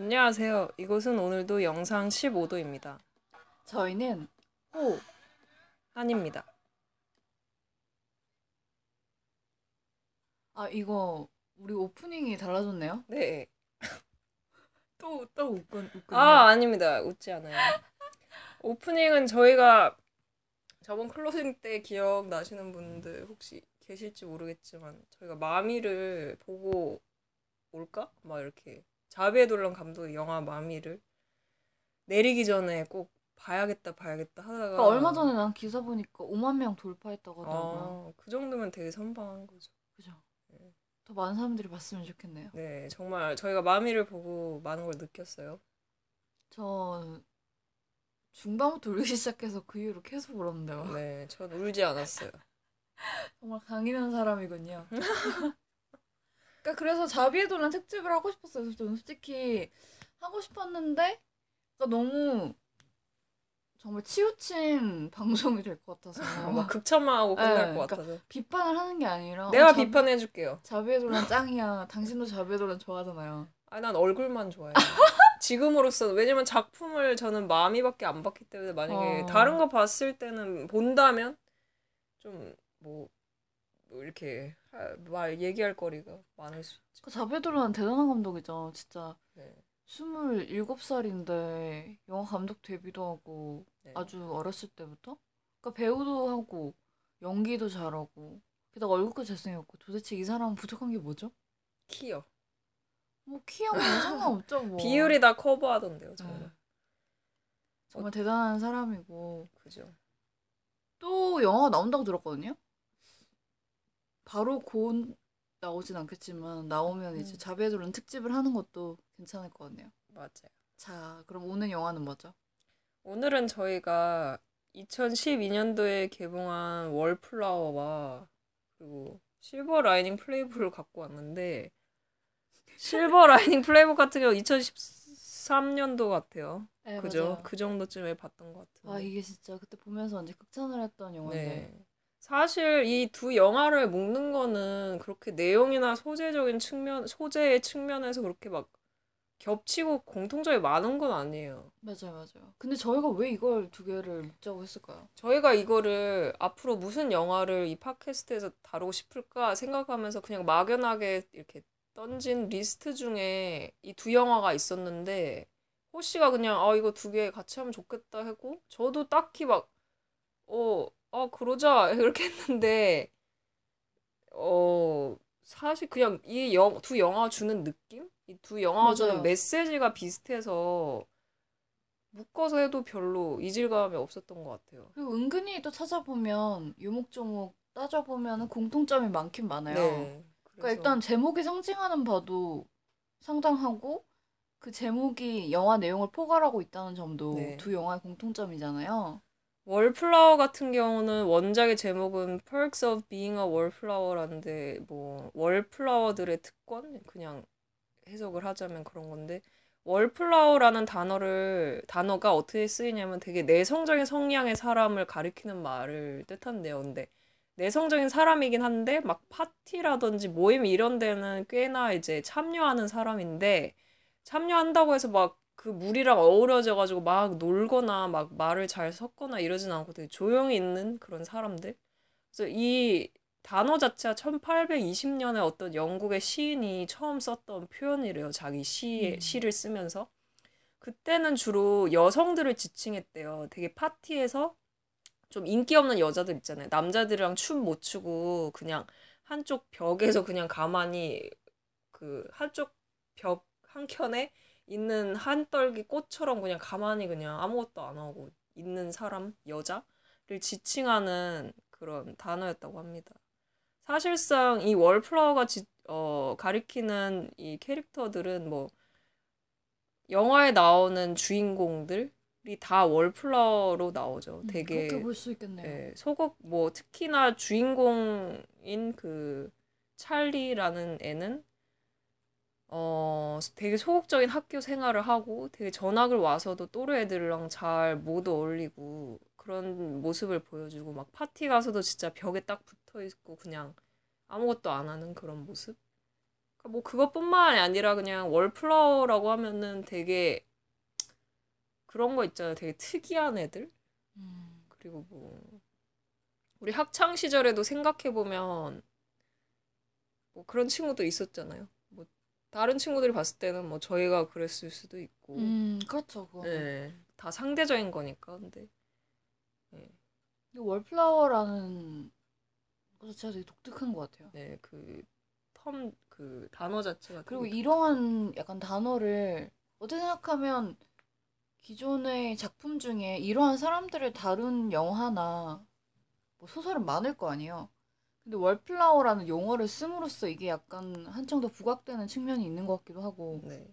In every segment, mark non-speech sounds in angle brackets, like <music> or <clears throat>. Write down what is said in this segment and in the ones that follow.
안녕하세요. 이곳은 오늘도 영상 15도입니다. 저희는 호 한입니다. 아 이거 우리 오프닝이 달라졌네요. 네. 또 또 웃건 웃건. 아, 아닙니다. 웃지 않아요. 오프닝은 저희가 저번 클로징 때 기억 나시는 분들 혹시 계실지 모르겠지만 저희가 마미를 보고 올까? 막 이렇게 자비의 돌란 감독의 영화 마미를 내리기 전에 꼭 봐야겠다 봐야겠다 하다가 그러니까 얼마 전에 난 기사 보니까 5만 명 돌파했다고 하더라고요. 아, 그 정도면 되게 선방한 거죠. 그죠. 더 많은 사람들이 봤으면 좋겠네요. 네, 정말 저희가 마미를 보고 많은 걸 느꼈어요. 저 중반부터 울기 <laughs> 시작해서 그 이후로 계속 울었는데요. 네, 전 울지 않았어요. <laughs> 정말 강인한 사람이군요. <laughs> 그러니까 그래서 자비의 돌란 특집을 하고 싶었어요. 저는 솔직히 하고 싶었는데 그러니까 너무 정말 치우친 <laughs> 방송이 될 것 같아서 어, 막 극찬만하고 끝날 네, 것 그러니까 같아서. 비판을 하는 게 아니라 내가 어, 자- 비판해줄게요. 자비의 돌란 짱이야. 당신도 자비의 돌란 좋아하잖아요. 아, 난 얼굴만 좋아해요. <laughs> 지금으로서 왜냐면 작품을 저는 마미밖에 안 봤기 때문에 만약에 어. 다른 거 봤을 때는 본다면 좀뭐 뭐 이렇게 하- 말 얘기할 거리가 많을 수 있죠. 그 자비의 돌란 대단한 감독이죠. 진짜 네. 27살인데 영화 감독 데뷔도 하고 네. 아주 어렸을 때부터 그러니까 배우도 하고 연기도 잘하고 게다가 얼굴도 잘생겼고 도대체 이 사람은 부족한 게 뭐죠? 키요. 뭐뭐 상관없죠 뭐 <laughs> 비율이 다 커버하던데요, 정말. 네. 정말 대단한 사람이고 그죠. 또 영화가 나온다고 들었거든요. 바로 곧 나오진 않겠지만 나오면 이제 음. 자비의 돌란 특집을 하는 것도 괜찮을 것 같네요. 맞아요. 자, 그럼 오늘 영화는 뭐죠? 오늘은 저희가 2012년도에 개봉한 월플라워와 그리고 실버 라이닝 플레이북을 갖고 왔는데 실버 <laughs> 라이닝 플레이북 같은 경우 2013년도 같아요. 네, 그죠? 맞아요. 그 정도쯤에 봤던 것 같은데. 아 이게 진짜 그때 보면서 완전 극찬을 했던 영화인데 네. 사실 이 두 영화를 묶는 거는 그렇게 내용이나 소재적인 측면, 소재의 측면에서 그렇게 막 겹치고 공통점이 많은 건 아니에요. 맞아요 맞아요 근데 저희가 왜 이걸 두 개를 묶자고 했을까요? 저희가 이거를 앞으로 무슨 영화를 이 팟캐스트에서 다루고 싶을까 생각하면서 그냥 막연하게 이렇게 던진 리스트 중에 이 두 영화가 있었는데 호씨가 그냥 아 이거 두 개 같이 하면 좋겠다 하고 저도 딱히 막 어, 아 그러자 <laughs> 이렇게 했는데 어 사실 그냥 이두 영화 주는 느낌? 이 두 영화가 주는 맞아요. 메시지가 비슷해서 묶어서 해도 별로 이질감이 없었던 것 같아요. 그리고 은근히 또 찾아보면 요목조목 따져보면 공통점이 많긴 많아요 네. 그러니까 그래서 일단 제목이 상징하는 바도 상당하고 그 제목이 영화 내용을 포괄하고 있다는 점도 네. 두 영화의 공통점이잖아요 월플라워 같은 경우는 원작의 제목은 Perks of Being a Wallflower라는데 뭐 월플라워들의 특권 그냥 해석을 하자면 그런 건데 월플라워라는 단어를 단어가 어떻게 쓰이냐면 되게 내성적인 성향의 사람을 가리키는 말을 뜻한대요. 근데 내성적인 사람이긴 한데 막 파티라든지 모임 이런 데는 꽤나 이제 참여하는 사람인데 참여한다고 해서 막 그 무리랑 어우러져 가지고 막 놀거나 막 말을 잘 섞거나 이러진 않고 되게 조용히 있는 그런 사람들. 그래서 이 단어 자체가 1820년에 어떤 영국의 시인이 처음 썼던 표현이래요. 자기 시 음. 시를 쓰면서. 그때는 주로 여성들을 지칭했대요. 되게 파티에서 좀 인기 없는 여자들 있잖아요. 남자들이랑 춤 못 추고 그냥 한쪽 벽에서 그냥 가만히 그 한쪽 벽 한켠에 있는 한 떨기 꽃처럼 그냥 가만히 그냥 아무것도 안 하고 있는 사람, 여자를 지칭하는 그런 단어였다고 합니다. 사실상 이 월플라워가 지, 어, 가리키는 이 캐릭터들은 뭐 영화에 나오는 주인공들이 다 월플라워로 나오죠. 음, 되게 그렇게 볼수 있겠네요 예, 소극 뭐 특히나 주인공인 그 찰리라는 애는 어 되게 소극적인 학교 생활을 하고 되게 전학을 와서도 또래 애들이랑 잘 못 어울리고 그런 모습을 보여주고 막 파티 가서도 진짜 벽에 딱 붙어 있고 그냥 아무것도 안 하는 그런 모습. 뭐 그것뿐만이 아니라 그냥 월플라워라고 하면은 되게 그런 거 있잖아요. 되게 특이한 애들. 음. 그리고 뭐 우리 학창 시절에도 생각해 보면 뭐 그런 친구도 있었잖아요. 뭐 다른 친구들이 봤을 때는 뭐 저희가 그랬을 수도 있고. 음, 그렇죠. 그거. 네. 다 상대적인 거니까. 근데 이 월플라워라는 것 자체가 되게 독특한 것 같아요. 네, 그 텀 그 단어 자체가 그리고 이러한 약간 단어를 어떻게 생각하면 기존의 작품 중에 이러한 사람들을 다룬 영화나 뭐 소설은 많을 거 아니에요. 근데 wallflower라는 용어를 씀으로써 이게 약간 한층 더 부각되는 측면이 있는 것 같기도 하고. 네.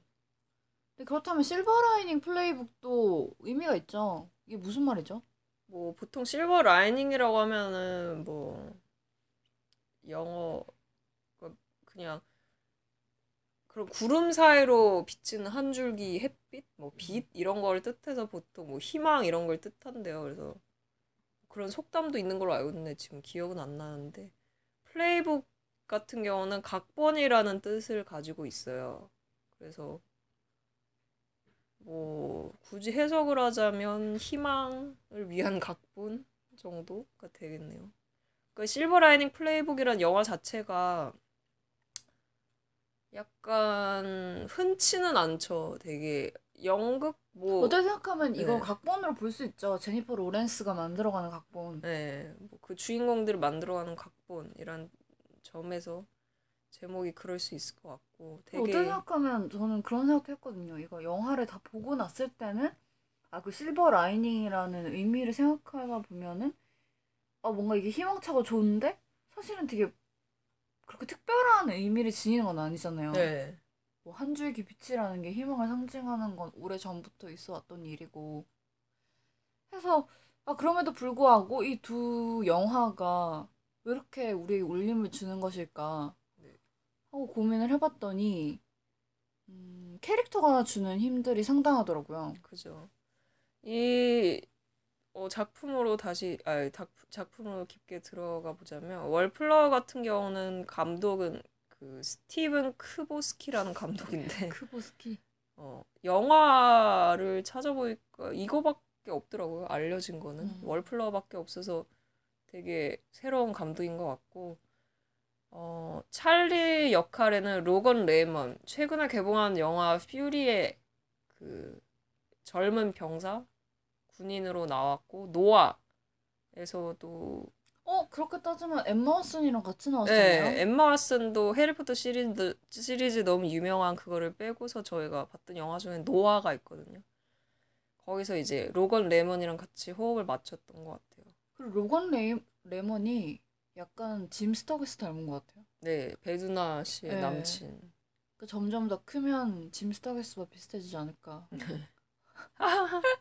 근데 그렇다면 Silver Linings Playbook도 의미가 있죠. 이게 무슨 말이죠? 뭐 보통 silver lining이라고 하면은 뭐 영어 그 그냥 그런 구름 사이로 비치는 한 줄기 햇빛, 뭐빛 이런 걸 뜻해서 보통 뭐 희망 이런 걸 뜻한대요. 그래서 그런 속담도 있는 걸로 알고 있는데 지금 기억은 안 나는데 플레이북 같은 경우는 각본이라는 뜻을 가지고 있어요. 그래서 뭐 굳이 해석을 하자면 희망을 위한 각본 정도가 되겠네요. 그 실버 라이닝 플레이북이란 영화 자체가 약간 흔치는 않죠. 되게 연극 뭐 어떻게 생각하면 이걸 네. 각본으로 볼 수 있죠. 제니퍼 로렌스가 만들어가는 각본. 네, 뭐 그 주인공들을 만들어가는 각본이란 점에서 제목이 그럴 수 있을 것 같고 어떻게 되게 생각하면 저는 그런 생각도 했거든요. 이거 영화를 다 보고 났을 때는 아 그 실버 라이닝이라는 의미를 생각하다 보면은 아 뭔가 이게 희망차고 좋은데 사실은 되게 그렇게 특별한 의미를 지니는 건 아니잖아요. 네, 뭐 한 줄기 빛이라는 게 희망을 상징하는 건 오래 전부터 있어 왔던 일이고 해서 아 그럼에도 불구하고 이 두 영화가 왜 이렇게 우리에게 울림을 주는 것일까 네. 하고 고민을 해봤더니 음, 캐릭터가 주는 힘들이 상당하더라고요. 그죠. 이 어, 작품으로 다시 아 작, 작품으로 깊게 들어가 보자면 월플라워 같은 경우는 감독은 그 스티븐 크보스키라는 감독인데 <laughs> 크보스키. 어, 영화를 찾아보니까 이거밖에 없더라고요. 알려진 거는 음. Wallflower밖에 없어서 되게 새로운 감독인 것 같고 어, 찰리 역할에는 로건 레먼 최근에 개봉한 영화 Fury의 그 젊은 병사 군인으로 나왔고 노아에서도 어 그렇게 따지면 엠마 왓슨이랑 같이 나왔잖아요. 네, 엠마 왓슨도 해리포터 시리즈 시리즈 너무 유명한 그거를 빼고서 저희가 봤던 영화 중에 노아가 있거든요. 거기서 이제 로건 레먼이랑 같이 호흡을 맞췄던 것 같아요. 그리고 로건 레이, 레먼이 약간 짐 스터게스 닮은 것 같아요. 네, 배두나 씨의 네. 남친. 그 점점 더 크면 짐 스터게스와 비슷해지지 않을까. <laughs>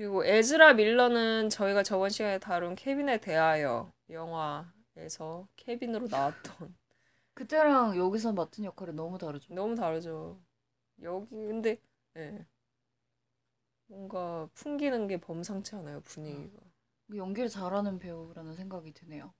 그리고 에즈라 밀러는 저희가 저번 시간에 다룬 케빈에 대하여 영화에서 케빈으로 나왔던 <laughs> 그때랑 여기서 맡은 역할이 너무 다르죠. 너무 다르죠. 여기 근데 예. 뭔가 풍기는 게 범상치 않아요, 분위기가. 연기를 잘하는 배우라는 생각이 드네요.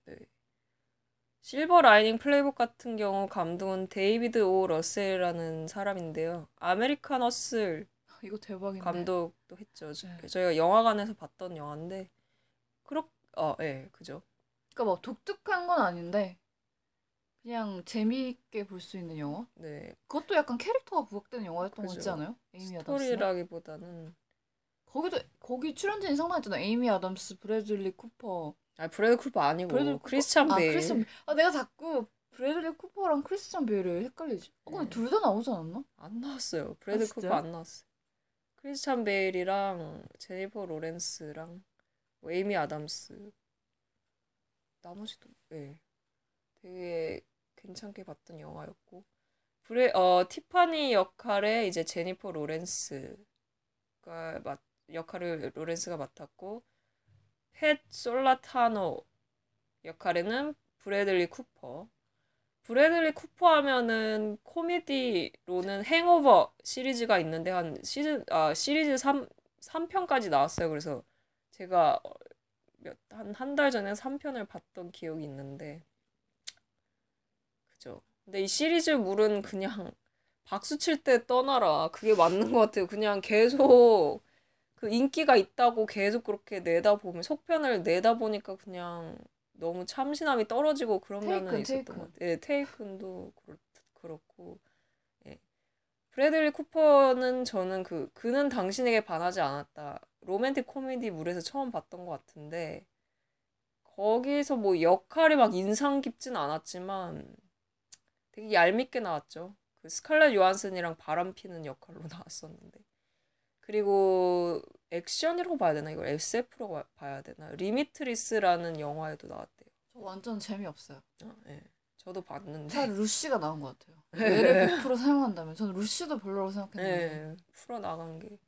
실버 라이닝 플레이북 같은 경우 감독은 데이비드 오 러셀이라는 사람인데요. 아메리칸 허슬 이거 대박인데. 감독도 했죠. 저- 네. 저희가 영화관에서 봤던 영화인데 그렇 어, 예, 그죠. 그러니까 막 독특한 건 아닌데 그냥 재미있게 볼 수 있는 영화. 네. 그것도 약간 캐릭터가 부각되는 영화였던 거. 같지 않아요? 에이미 아담스. 스토리라기보다는 거기도 거기 출연진이 상당했잖아. 에이미 아담스, 브래들리 쿠퍼. 아, 브래드 쿠퍼 아니고 브래들리 쿠퍼. 크리스찬 아, 베일. 크리스찬 베일. 아 내가 자꾸 브래들리 쿠퍼랑 크리스찬 베일을 헷갈리지. 어, 근데 네. 둘다 나오지 않았나? 안 나왔어요. 브래드 아, 쿠퍼? 안 나왔어요. 크리스찬 베일이랑 제니퍼 로렌스랑 뭐 에이미 아담스. 나머지도 예. 되게 괜찮게 봤던 영화였고. 브레 어 티파니 역할에 이제 제니퍼 로렌스가 맡 역할을 로렌스가 맡았고 팻 솔라타노 역할에는 브래들리 쿠퍼 브래들리 쿠퍼 하면은 코미디로는 행오버 시리즈가 있는데 한 시즌 아 시리즈 3 3편까지 나왔어요. 그래서 제가 몇 한 한 달 전에 3편을 봤던 기억이 있는데 그죠. 근데 이 시리즈 물은 그냥 <laughs> 박수 칠 때 떠나라. 그게 맞는 것 같아요. 그냥 계속 그 인기가 있다고 계속 그렇게 내다 보면 속편을 내다 보니까 그냥 너무 참신함이 떨어지고 그런 면은 테이큰, 있었던 테이큰. 것 같아요. 예, 테이큰도 그렇, 그렇고 예. 브래들리 쿠퍼는 저는 그 그는 당신에게 반하지 않았다. 로맨틱 코미디 물에서 처음 봤던 것 같은데 거기서 뭐 역할이 막 인상 깊진 않았지만 되게 얄밉게 나왔죠. 그 스칼렛 요한슨이랑 바람 피는 역할로 <laughs> 나왔었는데. 그리고 액션이라고 봐야 되나? 이걸 봐- 봐야 되나? 리미트리스라는 영화에도 나왔대요. 저 완전 재미없어요. 어, 예. 저도 봤는데. 차라리 루시가 나온 것 같아요. <laughs> 얘를 100% 사용한다면 저는 루시도 별로라고 생각했는데 예. 풀어 나간 게.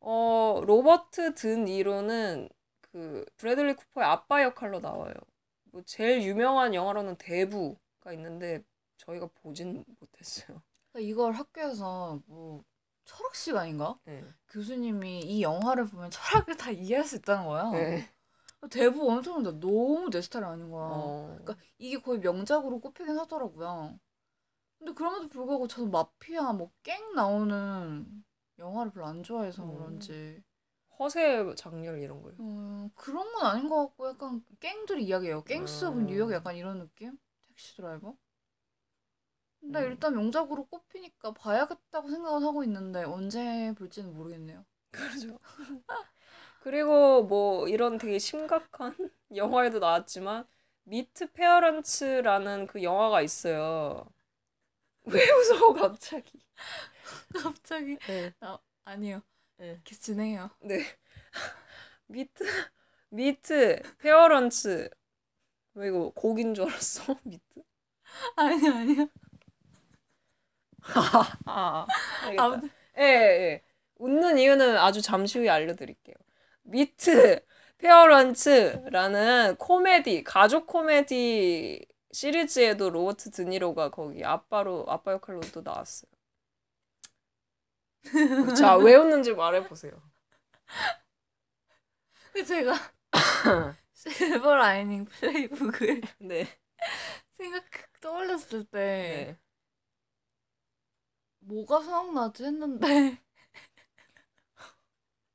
어, 로버트 드 니로는 그 브래들리 쿠퍼의 아빠 역할로 나와요. 뭐 제일 유명한 영화로는 대부가 있는데 저희가 보진 못했어요. 그러니까 이걸 학교에서 뭐 철학 시간인가? 예. 교수님이 이 영화를 보면 철학을 다 이해할 수 있다는 거야. 예. 대부 엄청 근데 너무 내 스타일이 아닌 거야. 어. 그러니까 이게 거의 명작으로 꼽히긴 하더라고요. 근데 그럼에도 불구하고 저도 마피아 뭐 깽 나오는 영화를 별로 안 좋아해서 음. 그런지 허세 작렬 이런 거요. 음, 그런 건 아닌 것 같고 약간 깽들이 이야기해요. 갱스 오브 음. 뉴욕 약간 이런 느낌? 택시 드라이버? 근데 음. 일단 명작으로 꼽히니까 봐야겠다고 생각은 하고 있는데 언제 볼지는 모르겠네요. <laughs> 그렇죠. <laughs> 그리고 뭐 이런 되게 심각한 <laughs> 영화에도 나왔지만 미트 페어런츠라는 그 영화가 있어요. 왜 웃어 갑자기? 갑자기 네. 아, 아니요. 네. 계속 진행해요. 네. 미트 미트 페어런츠 왜 이거 고긴 줄 알았어? 미트? 아니요, 아니요. 아. 아무튼 예, 예. 웃는 이유는 아주 잠시 후에 알려드릴게요. 미트 페어런츠라는 코미디, 가족 코미디 시리즈에도 로버트 드니로가 거기 아빠로, 아빠 역할로 또 나왔어요. 자, 왜 웃는지 말해보세요. 그 제가 실버 라이닝 플레이북을 네. 생각 떠올렸을 때 네. 뭐가 생각나지 했는데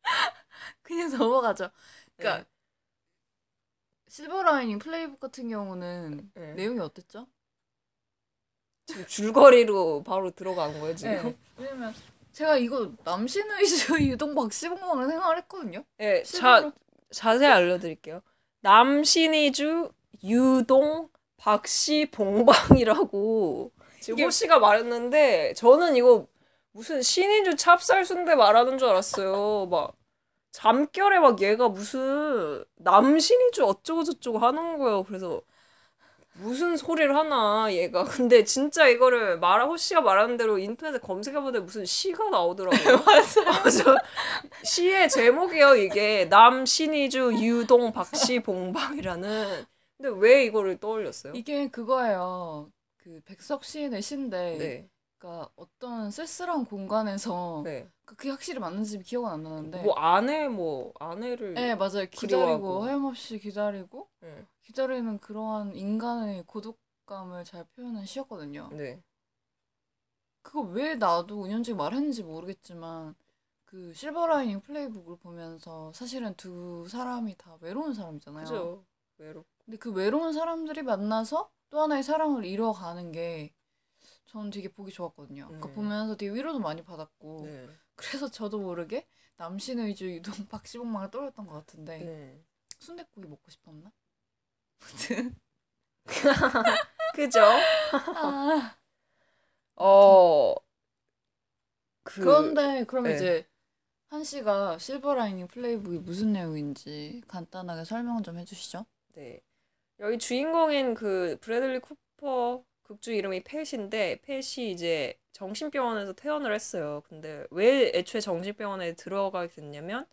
<laughs> 그냥 넘어가죠. 그러니까 네. 실버 라이닝 플레이북 같은 경우는 네. 내용이 어땠죠? 지금 줄거리로 바로 들어간 거예요, 지금? 네. 왜냐면 제가 이거 남신 위주 유동 박 시봉방을 생각을 했거든요. 네. 자, 자세히 알려드릴게요. 남신이주 유동 박씨 봉방이라고 지금 호씨가 말했는데 저는 이거 무슨 신이주 찹쌀순대 말하는 줄 알았어요. 막 잠결에 막 얘가 무슨 남신이주 어쩌고 저쩌고 하는 거예요. 그래서 무슨 소리를 하나 얘가 <laughs> 근데 진짜 이거를 말하 호씨가 말하는 대로 인터넷에 검색해보는데 무슨 시가 나오더라고요. <laughs> 맞아요. <laughs> 시의 제목이에요 이게 남신이주 유동 박씨 봉방이라는 근데 왜 이거를 떠올렸어요? 이게 그거예요. 그 백석 시인의 시인데 네, 그러니까 어떤 쓸쓸한 공간에서 네. 그게 확실히 맞는지 기억은 안 나는데 뭐 아내 뭐 아내를 네 맞아요 기다리고. 하염없이 기다리고 네, 기다리는 그러한 인간의 고독감을 잘 표현한 시였거든요. 네, 그거 왜 나도 은연중에 말했는지 모르겠지만 그 실버라이닝 플레이북을 보면서 사실은 두 사람이 다 외로운 사람이잖아요. 그죠. 외롭. 근데 그 외로운 사람들이 만나서 또 하나의 사랑을 이뤄가는 게 저는 되게 보기 좋았거든요. 그러니까 음. 보면서 되게 위로도 많이 받았고 네, 그래서 저도 모르게 남신 의주 유동 박시봉망을 떠올렸던 것 같은데 네. 순댓국이 먹고 싶었나? 아무튼 <laughs> 그죠. <laughs> 아, 어. 그, 그런데 그럼 네. 이제 한 씨가 실버 라이닝 플레이북이 무슨 내용인지 간단하게 설명 좀 해주시죠. 네. 여기 주인공인 그 브래들리 쿠퍼 극주 이름이 팻인데 팻이 이제 정신병원에서 퇴원을 했어요. 근데 왜 애초에 정신병원에 들어가게 됐냐면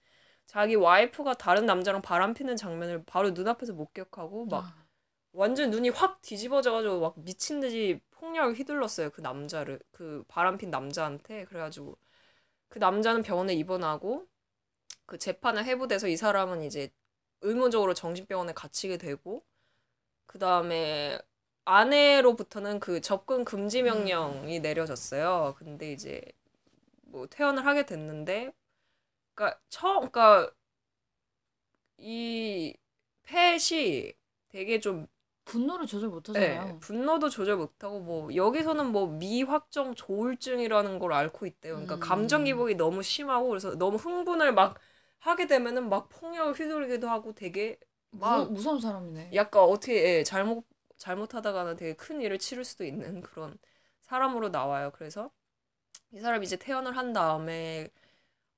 자기 와이프가 다른 남자랑 바람 피는 장면을 바로 눈앞에서 목격하고 막 아, 완전 눈이 확 뒤집어져가지고 막 미친 듯이 폭력을 휘둘렀어요. 그 남자를 그 바람핀 남자한테 그래가지고 그 남자는 병원에 입원하고 그 재판을 해부돼서 이 사람은 이제 의무적으로 정신병원에 갇히게 되고 그 다음에 아내로부터는 그 접근 금지 명령이 내려졌어요. 근데 이제 뭐 퇴원을 하게 됐는데, 그러니까 처음, 그러니까 이 펫이 되게 좀 분노를 조절 네, 못하잖아요. 분노도 조절 못하고 뭐 여기서는 뭐 미확정 조울증이라는 걸 앓고 있대요. 그러니까 음. 감정 기복이 너무 심하고 그래서 너무 흥분을 막 하게 되면은 막 폭력을 휘두르기도 하고 되게 막 무, 무서 운 사람이네. 약간 어떻게 예, 잘못 잘못하다가는 되게 큰 일을 치를 수도 있는 그런 사람으로 나와요. 그래서 이 사람이 이제 퇴원을 한 다음에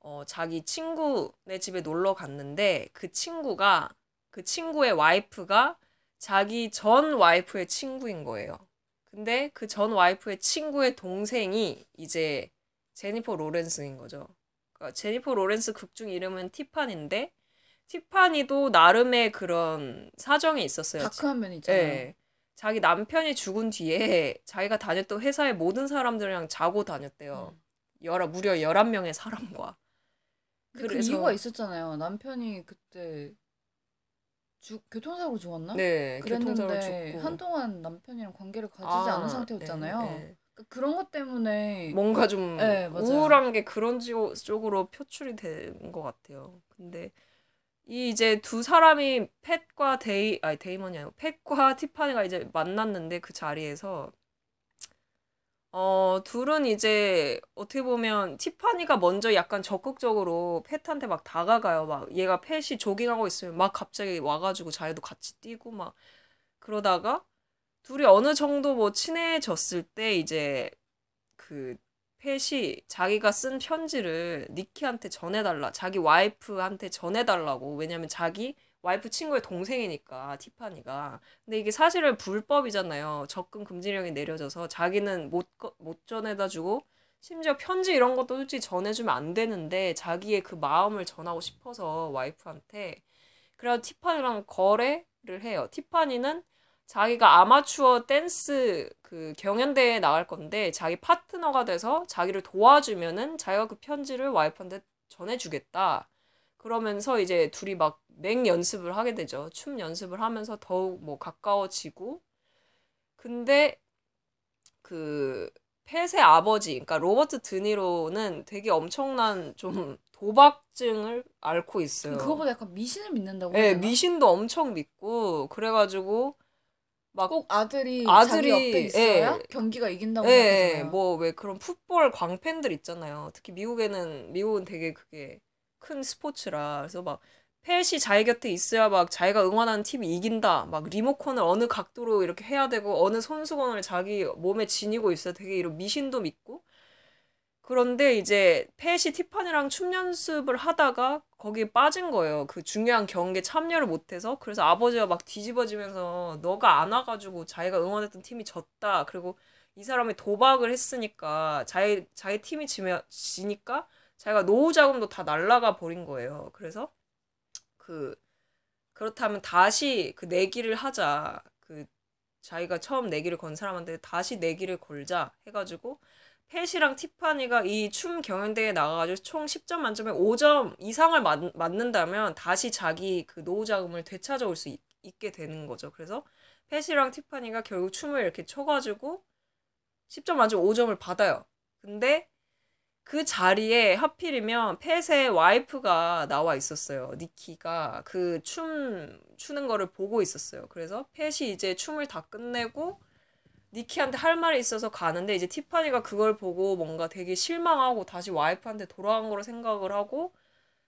어, 자기 친구네 집에 놀러 갔는데 그 친구가 그 친구의 와이프가 자기 전 와이프의 친구인 거예요. 근데 그 전 와이프의 친구의 동생이 이제 제니퍼 로렌스인 거죠. 그러니까 제니퍼 로렌스 극중 이름은 티파니인데 티파니도 나름의 그런 사정이 있었어요. 다크한 면이 있잖아요. 예. 자기 남편이 죽은 뒤에 자기가 다녔던 회사의 모든 사람들이랑 자고 다녔대요. 열아 무려 11명의 사람과. 그 그래서- 이유가 있었잖아요. 남편이 그때 주, 교통사고로 죽었나? 네, 교통사고로 그랬는데 죽고. 한동안 남편이랑 관계를 가지지 아, 않은 상태였잖아요. 네, 네. 그러니까 그런 것 때문에 뭔가 좀 네. 우울한 게 그런 지- 쪽으로 표출이 된 것 같아요. 근데 이 이제 두 사람이 팻과 데이 아니 데이먼이 아니고 팻과 <laughs> 티파니가 이제 만났는데 그 자리에서 어 둘은 이제 어떻게 보면 티파니가 먼저 약간 적극적으로 팻한테 막 다가가요. 막 얘가 팻이 조깅하고 있으면 막 갑자기 와가지고 자기도 같이 뛰고 막 그러다가 둘이 어느 정도 뭐 친해졌을 때 이제 그 팻이 자기가 쓴 편지를 니키한테 전해달라. 자기 와이프한테 전해달라고. 왜냐면 자기 와이프 친구의 동생이니까 티파니가. 근데 이게 사실은 불법이잖아요. 접근 금지령이 내려져서 자기는 못, 거- 못 전해다 주고 심지어 편지 이런 것도 솔직히 전해주면 안 되는데 자기의 그 마음을 전하고 싶어서 와이프한테 그래서 티파니랑 거래를 해요. 티파니는 자기가 아마추어 댄스 그 경연대회에 나갈 건데 자기 파트너가 돼서 자기를 도와주면은 자기가 그 편지를 와이프한테 전해주겠다. 그러면서 이제 둘이 막 맹 연습을 하게 되죠. 춤 연습을 하면서 더욱 뭐 가까워지고. 근데 그 펫의 아버지, 그러니까 로버트 드니로는 되게 엄청난 좀 도박증을 앓고 있어요. 그거보다 약간 미신을 믿는다고 되나? 미신도 엄청 믿고 그래가지고 막 꼭 아들이, 아들이- 자기 옆에 있어야 예. 경기가 이긴다고 예, 생각하잖아요. 뭐왜 그런 풋볼 광팬들 있잖아요. 특히 미국에는 미국은 되게 그게 큰 스포츠라 그래서 막 펫이 자기 곁에 있어야 막 자기가 응원하는 팀이 이긴다. 막 리모컨을 어느 각도로 이렇게 해야 되고 어느 손수건을 자기 몸에 지니고 있어야 되게 이런 미신도 믿고 그런데 이제 펫이 티파니랑 춤 연습을 하다가 거기에 빠진 거예요. 그 중요한 경기에 참여를 못해서. 그래서 아버지가 막 뒤집어지면서 너가 안 와가지고 자기가 응원했던 팀이 졌다. 그리고 이 사람이 도박을 했으니까 자기, 자기 팀이 지면, 지니까 자기가 노후 자금도 다 날라가 버린 거예요. 그래서 그, 그렇다면 다시 그 내기를 하자. 그 자기가 처음 내기를 건 사람한테 다시 내기를 걸자 해가지고 펫이랑 티파니가 이 춤 경연대회에 나가가지고 총 10점 만점에 5점 이상을 맞, 맞는다면 다시 자기 그 노후 자금을 되찾아올 수 있, 있게 되는 거죠. 그래서 펫이랑 티파니가 결국 춤을 이렇게 춰가지고 10점 만점 5점을 받아요. 근데 그 자리에 하필이면 펫의 와이프가 나와 있었어요. 니키가 그 춤 추는 거를 보고 있었어요. 그래서 펫이 이제 춤을 다 끝내고 니키한테 할 말이 있어서 가는데 이제 티파니가 그걸 보고 뭔가 되게 실망하고 다시 와이프한테 돌아간 거로 생각을 하고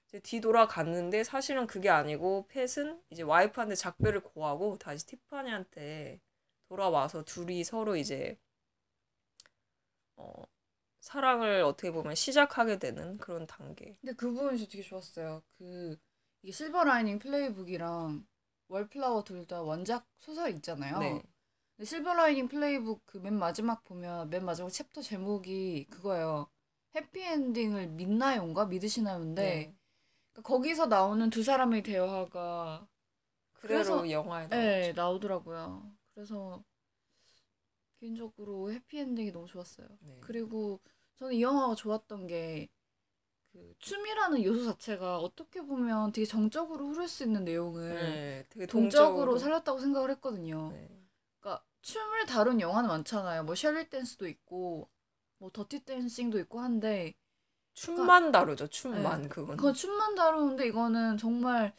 이제 뒤돌아갔는데 사실은 그게 아니고 펫은 이제 와이프한테 작별을 고하고 다시 티파니한테 돌아와서 둘이 서로 이제 어 사랑을 어떻게 보면 시작하게 되는 그런 단계. 근데 그 부분이 저 되게 좋았어요. 그 이게 실버 라이닝 플레이북이랑 월플라워 둘 다 원작 소설 있잖아요. 네. 근데 실버 라이닝 플레이북 그 맨 마지막 보면 맨 마지막 챕터 제목이 그거예요. 해피엔딩을 믿나요인가 믿으시나요인데 네. 그러니까 거기서 나오는 두 사람의 대화가 그래서- 영화에. 네, 나오더라고요. 그래서 개인적으로 해피엔딩이 너무 좋았어요. 네. 그리고 저는 이 영화가 좋았던 게 그 춤이라는 요소 자체가 어떻게 보면 되게 정적으로 흐를 수 있는 내용을 네, 되게 동적으로 동적으로 살렸다고 생각을 했거든요. 네. 그러니까 춤을 다룬 영화는 많잖아요. 뭐 셜리 댄스도 있고 뭐 더티 댄싱도 있고 한데 춤만 다루죠. 춤만 네. 그건. 그건 춤만 다루는데 이거는 정말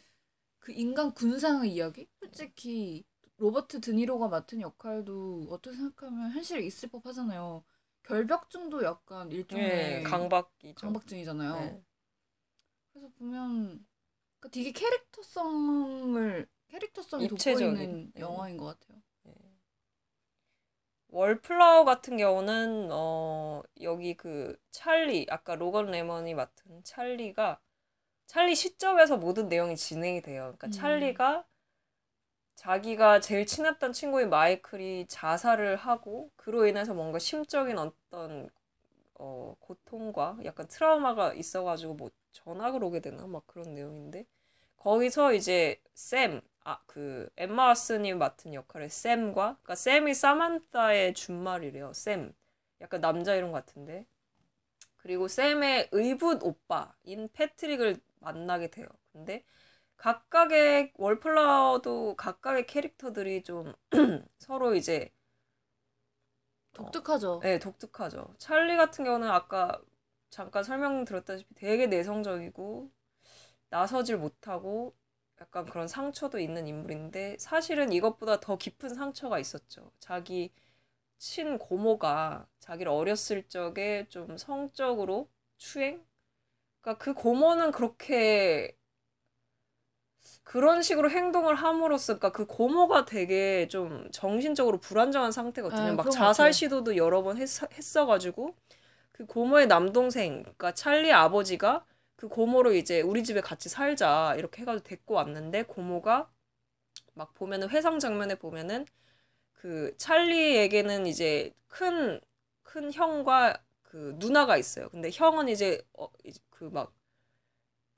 그 인간 군상의 이야기? 솔직히 로버트 드니로가 맡은 역할도 어떻게 생각하면 현실에 있을 법하잖아요. 결벽증도 약간 일종의 예, 강박이죠. 강박증이잖아요. 네. 그래서 보면 그러니까 되게 캐릭터성을 캐릭터성이. 돋보이는 네. 영화인 것 같아요. 월플라워 같은 경우는 어 여기 그 찰리 아까 로건 레먼이 맡은 찰리가 찰리 시점에서 모든 내용이 진행이 돼요. 그러니까 음. 찰리가 자기가 제일 친했던 친구인 마이클이 자살을 하고 그로 인해서 뭔가 심적인 어떤 어 고통과 약간 트라우마가 있어가지고 뭐 전학을 오게 되나 막 그런 내용인데 거기서 이제 샘, 아, 그, 엠마 왓슨이 맡은 역할의 샘과, 그니까 샘이 사만타의 준말이래요, 샘. 약간 남자 이름 같은데. 그리고 샘의 의붓 오빠인 패트릭을 만나게 돼요. 근데 각각의, 월플라워도 각각의 캐릭터들이 좀 <clears throat> 서로 이제, 독특하죠. 네, 독특하죠. 찰리 같은 경우는 아까 잠깐 설명드렸다시피 되게 내성적이고, 나서질 못하고 약간 그런 상처도 있는 인물인데 사실은 이것보다 더 깊은 상처가 있었죠. 자기 친 고모가 자기를 어렸을 적에 좀 성적으로 추행? 그러니까 그 고모는 그렇게 그런 식으로 행동을 함으로써 그러니까 그 고모가 되게 좀 정신적으로 불안정한 상태거든요. 네, 막 자살. 시도도 여러 번 했, 했어가지고 그 고모의 남동생, 그러니까 찰리 아버지가 그 고모를 이제 우리 집에 같이 살자 이렇게 해가지고 데리고 왔는데 고모가 막 보면은 회상 장면에 보면은 그 찰리에게는 이제 큰 큰 형과 그 누나가 있어요. 근데 형은 이제 어, 그막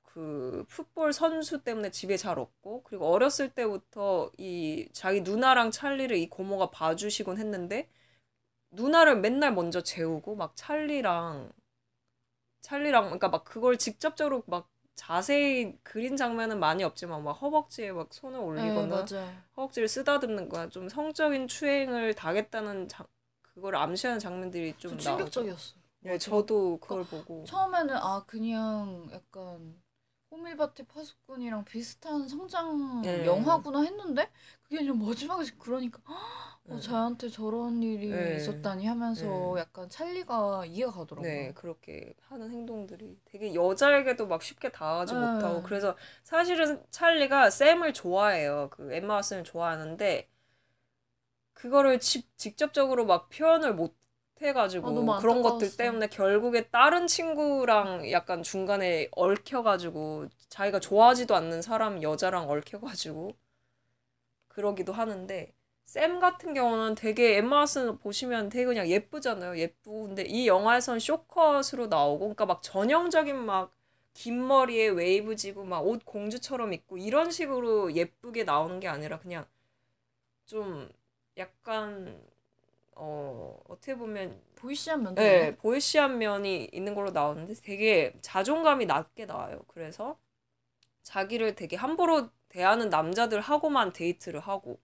그 풋볼 선수 때문에 집에 잘 없고 그리고 어렸을 때부터 이 자기 누나랑 찰리를 이 고모가 봐주시곤 했는데 누나를 맨날 먼저 재우고 막 찰리랑 찰리랑 그러니까 막 그걸 직접적으로 막 자세히 그린 장면은 많이 없지만 막 허벅지에 막 손을 네, 올리거나 맞아요. 허벅지를 쓰다듬는 거야 좀 성적인 추행을 당했다는 장 그걸 암시하는 장면들이 좀. 충격적이었어요. 네, 저도 그걸 보고 처음에는 아 그냥 약간 호밀밭의 파수꾼이랑 비슷한 성장 네. 영화구나 했는데 그게 아니라 마지막에 그러니까 어, 네. 저한테 저런 일이 네. 있었다니 하면서 네. 약간 찰리가 이해가 가더라고요. 네, 그렇게 하는 행동들이 되게 여자에게도 막 쉽게 다가가지 네. 못하고 그래서 사실은 찰리가 샘을 좋아해요. 그 엠마 왓슨을 좋아하는데 그거를 직, 직접적으로 막 표현을 못 해가지고 아, 그런 것들. 때문에 결국에 다른 친구랑 약간 중간에 얽혀가지고 자기가 좋아하지도 않는 사람 여자랑 얽혀가지고 그러기도 하는데 샘 같은 경우는 되게 엠마 왓슨 보시면 되게 그냥 예쁘잖아요. 예쁘고. 근데 이 영화에선 쇼컷으로 나오고, 그러니까 막 전형적인 막 긴 머리에 웨이브 지고 막 옷 공주처럼 입고 이런 식으로 예쁘게 나오는 게 아니라 그냥 좀 약간 어 어떻게 보면 보이시한 면도 네. 보이시한 면이 있는 걸로 나오는데 되게 자존감이 낮게 나와요. 그래서 자기를 되게 함부로 대하는 남자들하고만 데이트를 하고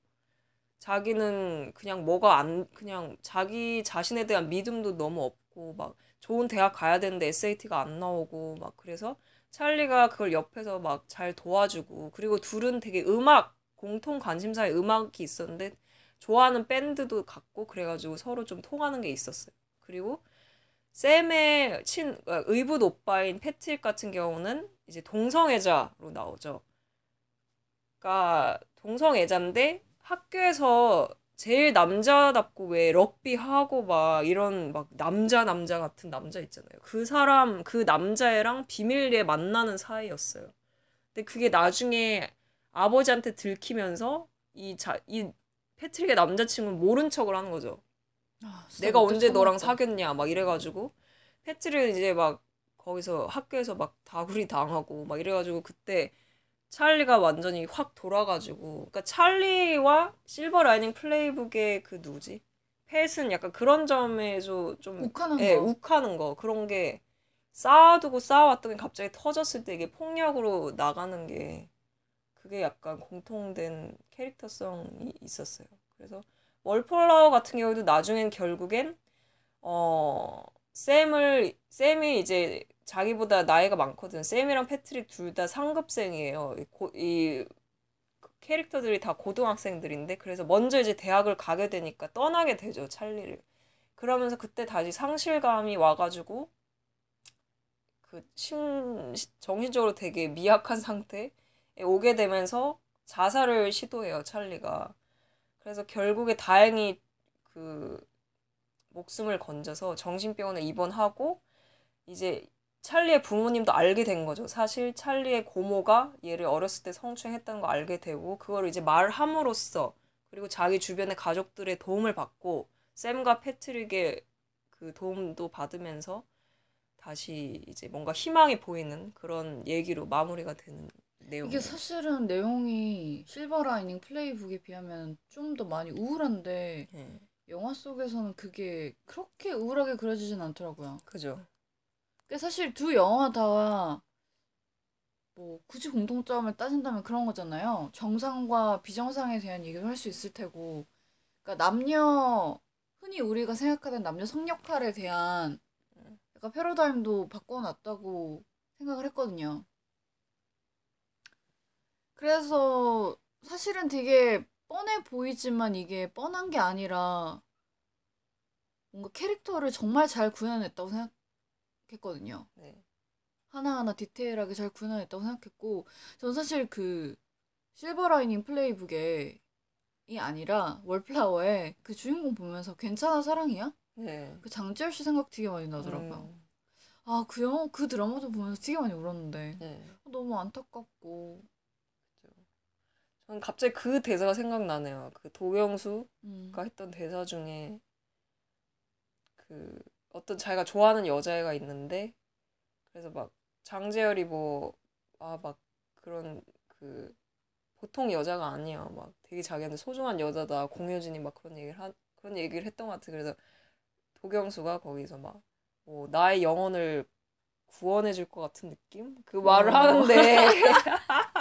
자기는 그냥 뭐가 안 그냥 자기 자신에 대한 믿음도 너무 없고 막 좋은 대학 가야 되는데 SAT가 안 나오고 막 그래서 찰리가 그걸 옆에서 막 잘 도와주고 그리고 둘은 되게 음악 공통 관심사의 음악이 있었는데 좋아하는 밴드도 같고 그래가지고 서로 좀 통하는 게 있었어요. 그리고 샘의 친 어, 의붓 오빠인 패트릭 같은 경우는 이제 동성애자로 나오죠. 그러니까 동성애자인데 학교에서 제일 남자답고 왜 럭비 하고 막 이런 막 남자 남자 같은 남자 있잖아요. 그 사람 그 남자애랑 비밀리에 만나는 사이였어요. 근데 그게 나중에 아버지한테 들키면서 이 자 이 패트릭의 남자친구는 모른 척을 하는 거죠. 아, 내가 언제 너랑 참았다. 사귀었냐 막 이래가지고 패트릭은 이제 막 거기서 학교에서 막 다구리 당하고 막 이래가지고 그때 찰리가 완전히 확 돌아가지고 그러니까 찰리와 실버 라이닝 플레이북의 그 누구지 펫은 약간 그런 점에서 좀 욱하는 예, 거. 욱하는 거 그런 게 쌓아두고 쌓아왔더니 갑자기 터졌을 때 이게 폭력으로 나가는 게 그게 약간 공통된 캐릭터성이 있었어요. 그래서 월플라워 같은 경우도 나중엔 결국엔 어 샘을 샘이 이제 자기보다 나이가 많거든. 샘이랑 패트릭 둘 다 상급생이에요. 이, 고, 이 캐릭터들이 다 고등학생들인데 그래서 먼저 이제 대학을 가게 되니까 떠나게 되죠, 찰리를. 그러면서 그때 다시 상실감이 와가지고 그 심, 정신적으로 되게 미약한 상태에 오게 되면서 자살을 시도해요, 찰리가. 그래서 결국에 다행히 그 목숨을 건져서 정신병원에 입원하고 이제 찰리의 부모님도 알게 된 거죠. 사실 찰리의 고모가 얘를 어렸을 때 성추행했다는 거 알게 되고 그걸 이제 말함으로써 그리고 자기 주변의 가족들의 도움을 받고 샘과 패트릭의 그 도움도 받으면서 다시 이제 뭔가 희망이 보이는 그런 얘기로 마무리가 되는 내용. 이게 사실은 내용이 실버 라이닝 플레이북에 비하면 좀 더 많이 우울한데 예, 영화 속에서는 그게 그렇게 우울하게 그려지진 않더라고요. 그죠. 그 사실 두 영화 다 뭐 굳이 공통점을 따진다면 그런 거잖아요. 정상과 비정상에 대한 얘기를 할수 있을 테고, 그러니까 남녀 흔히 우리가 생각하는 남녀 성역할에 대한 약간 패러다임도 바꿔놨다고 생각을 했거든요. 그래서 사실은 되게 뻔해 보이지만 이게 뻔한 게 아니라 뭔가 캐릭터를 정말 잘 구현했다고 생각했거든요. 네. 하나하나 디테일하게 잘 구현했다고 생각했고, 전 사실 그 실버 라이닝 플레이북에 이 아니라 월플라워의 그 주인공 보면서 괜찮아 사랑이야? 네. 그 장지열 씨 생각 되게 많이 나더라고요. 음, 아, 그 영화, 그 드라마도 보면서 되게 많이 울었는데. 네. 너무 안타깝고. 저는 갑자기 그 대사가 생각나네요. 그 도경수가 음. 했던 대사 중에 그 어떤 자기가 좋아하는 여자애가 있는데 그래서 막 장재열이 뭐 아 막 그런 그 보통 여자가 아니야 막 되게 자기한테 소중한 여자다 공효진이 막 그런 얘기를 한 그런 얘기를 했던 것 같아 그래서 도경수가 거기서 막 뭐 나의 영혼을 구원해 줄 것 같은 느낌 그 말을 어. 하는데 <laughs> <laughs>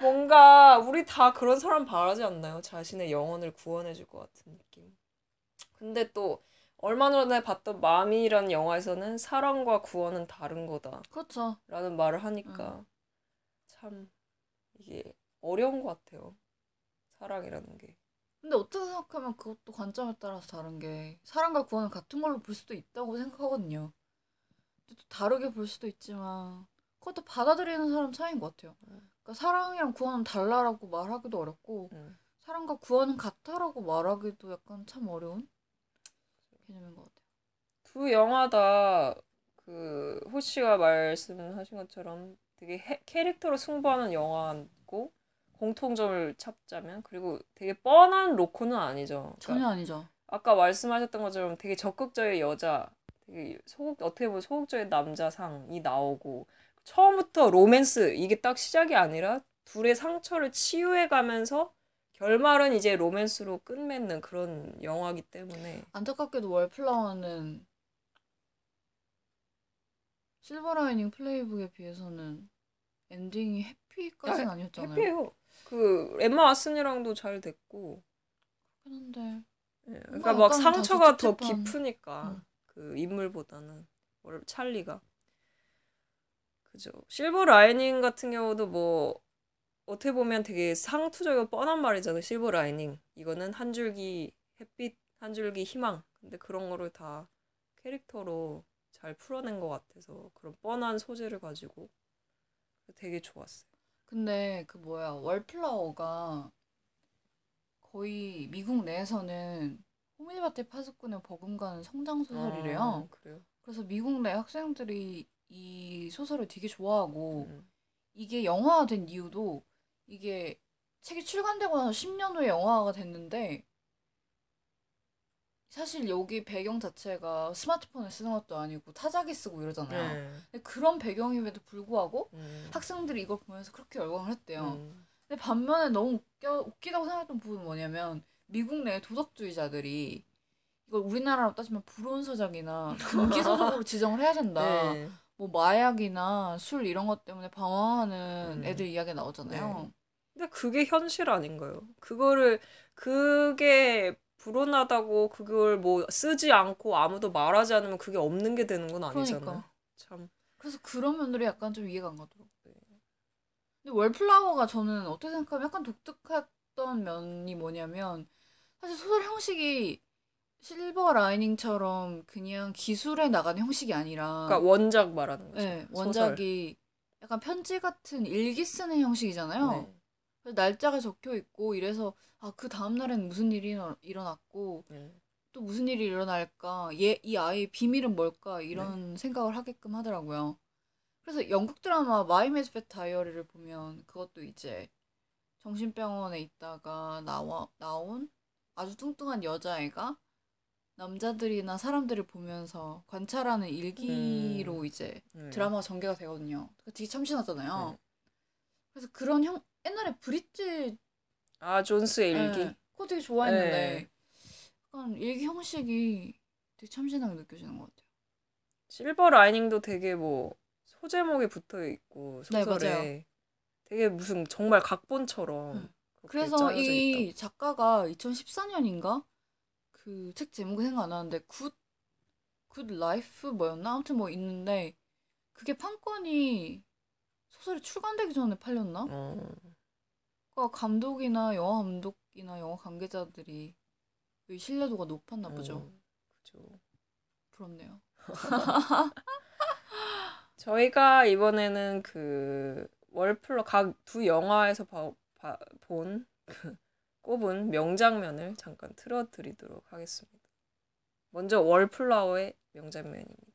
뭔가 우리 다 그런 사람 바라지 않나요? 자신의 영혼을 구원해 줄 것 같은 느낌. 근데 또 얼마 전에 봤던 마미라는 영화에서는 사랑과 구원은 다른 거다라는 그렇죠. 말을 하니까 참 이게 어려운 것 같아요. 사랑이라는 게. 근데 어떻게 생각하면 그것도 관점에 따라서 다른 게 사랑과 구원은 같은 걸로 볼 수도 있다고 생각하거든요. 또 다르게 볼 수도 있지만 그것도 받아들이는 사람 차이인 것 같아요. 그러니까 사랑이랑 구원은 달라라고 말하기도 어렵고 음. 사랑과 구원은 같아라고 말하기도 약간 참 어려운 개념인 것 같아요. 두 영화 다 그 호씨가 말씀하신 것처럼 되게 해- 캐릭터로 승부하는 영화고 공통점을 찾자면 그리고 되게 뻔한 로코는 아니죠. 그러니까 전혀 아니죠. 아까 말씀하셨던 것처럼 되게 적극적인 여자, 되게 소극 어떻게 보면 소극적인 남자상이 나오고 처음부터 로맨스 이게 딱 시작이 아니라 둘의 상처를 치유해 가면서 결말은 이제 로맨스로 끝맺는 그런 영화기 때문에 안타깝게도 월플라워는 실버 라이닝 플레이북에 비해서는 엔딩이 happy까지는 아, 아니었잖아요. happy해요. 그 엠마 왓슨이랑도 잘 됐고, 그렇긴 한데 예, 그러니까 막 상처가 더. 깊으니까 음. 그 인물보다는 월 찰리가 그죠. 실버 라이닝 같은 경우도 뭐 어떻게 보면 되게 상투적이고 뻔한 말이잖아요. 실버 라이닝 이거는 한 줄기 햇빛, 한 줄기 희망. 근데 그런 거를 다 캐릭터로 잘 풀어낸 것 같아서 그런 뻔한 소재를 가지고 되게 좋았어요. 근데 그 뭐야 월플라워가 거의 미국 내에서는 호밀밭의 파수꾼의 버금가는 성장 소설이래요. 아, 그래요. 그래서 미국 내 학생들이 이 소설을 되게 좋아하고 음. 이게 영화화된 이유도 이게 책이 출간되고 나서 10년 후에 영화화가 됐는데 사실 여기 배경 자체가 스마트폰을 쓰는 것도 아니고 타자기 쓰고 이러잖아요. 네. 근데 그런 배경임에도 불구하고 음. 학생들이 이걸 보면서 그렇게 열광을 했대요. 음. 근데 반면에 너무 웃겨, 웃기다고 생각했던 부분은 뭐냐면 미국 내 도덕주의자들이 이걸 우리나라로 따지면 불온서적이나 <laughs> 금기소적으로 지정을 해야 된다. 네. 뭐 마약이나 술 이런 것 때문에 방황하는 음. 애들 이야기가 나오잖아요. 근데 그게 현실 아닌가요? 그거를 그게 불온하다고 그걸 뭐 쓰지 않고 아무도 말하지 않으면 그게 없는 게 되는 건 아니잖아요. 그러니까. 참. 그래서 그런 면들이 약간 좀 이해가 안 가더라고요. 근데 월플라워가 저는 어떻게 생각하면 약간 독특했던 면이 뭐냐면 사실 소설 형식이 실버 라이닝처럼 그냥 기술해 나가는 형식이 아니라 그러니까 원작 말하는 거죠. 네, 소설. 원작이 약간 편지 같은 일기 쓰는 형식이잖아요. 네. 그래서 날짜가 적혀 있고 이래서 아 그 다음 날엔 무슨 일이 일어- 일어났고 네. 또 무슨 일이 일어날까 얘 이 아이의 비밀은 뭘까 이런 생각을 하게끔 하더라고요. 그래서 영국 드라마 My Mad Fat Diary를 보면 그것도 이제 정신병원에 있다가 나와 나온 아주 뚱뚱한 여자애가 남자들이나 사람들을 보면서 관찰하는 일기로 이제 네. 드라마가 전개가 되거든요. 그러니까 되게 참신하잖아요. 네. 그래서 그런 형 옛날에 브릿지 아 존스의 일기. 네, 그거 되게 좋아했는데 네. 약간 일기 형식이 되게 참신하게 느껴지는 것 같아요. 실버 라이닝도 되게 뭐 소제목에 붙어 있고 네, 소설에 맞아요. 되게 무슨 정말 각본처럼 음. 그래서 이 있다. 작가가 2014년인가 그 책 제목이 생각 안 나는데 good, good life 뭐였나? 아무튼 뭐 있는데 그게 판권이 소설이 출간되기 전에 팔렸나? 어. 그러니까 감독이나 영화 감독이나 영화 관계자들이 이 신뢰도가 높았나 보죠. 어, 그죠. 부럽네요. <laughs> 저희가 이번에는 그 월플러 각 두 영화에서 봐, 봐, 본 그, 꼽은 명장면을 잠깐 틀어드리도록 하겠습니다. 먼저 월플라워의 명장면입니다.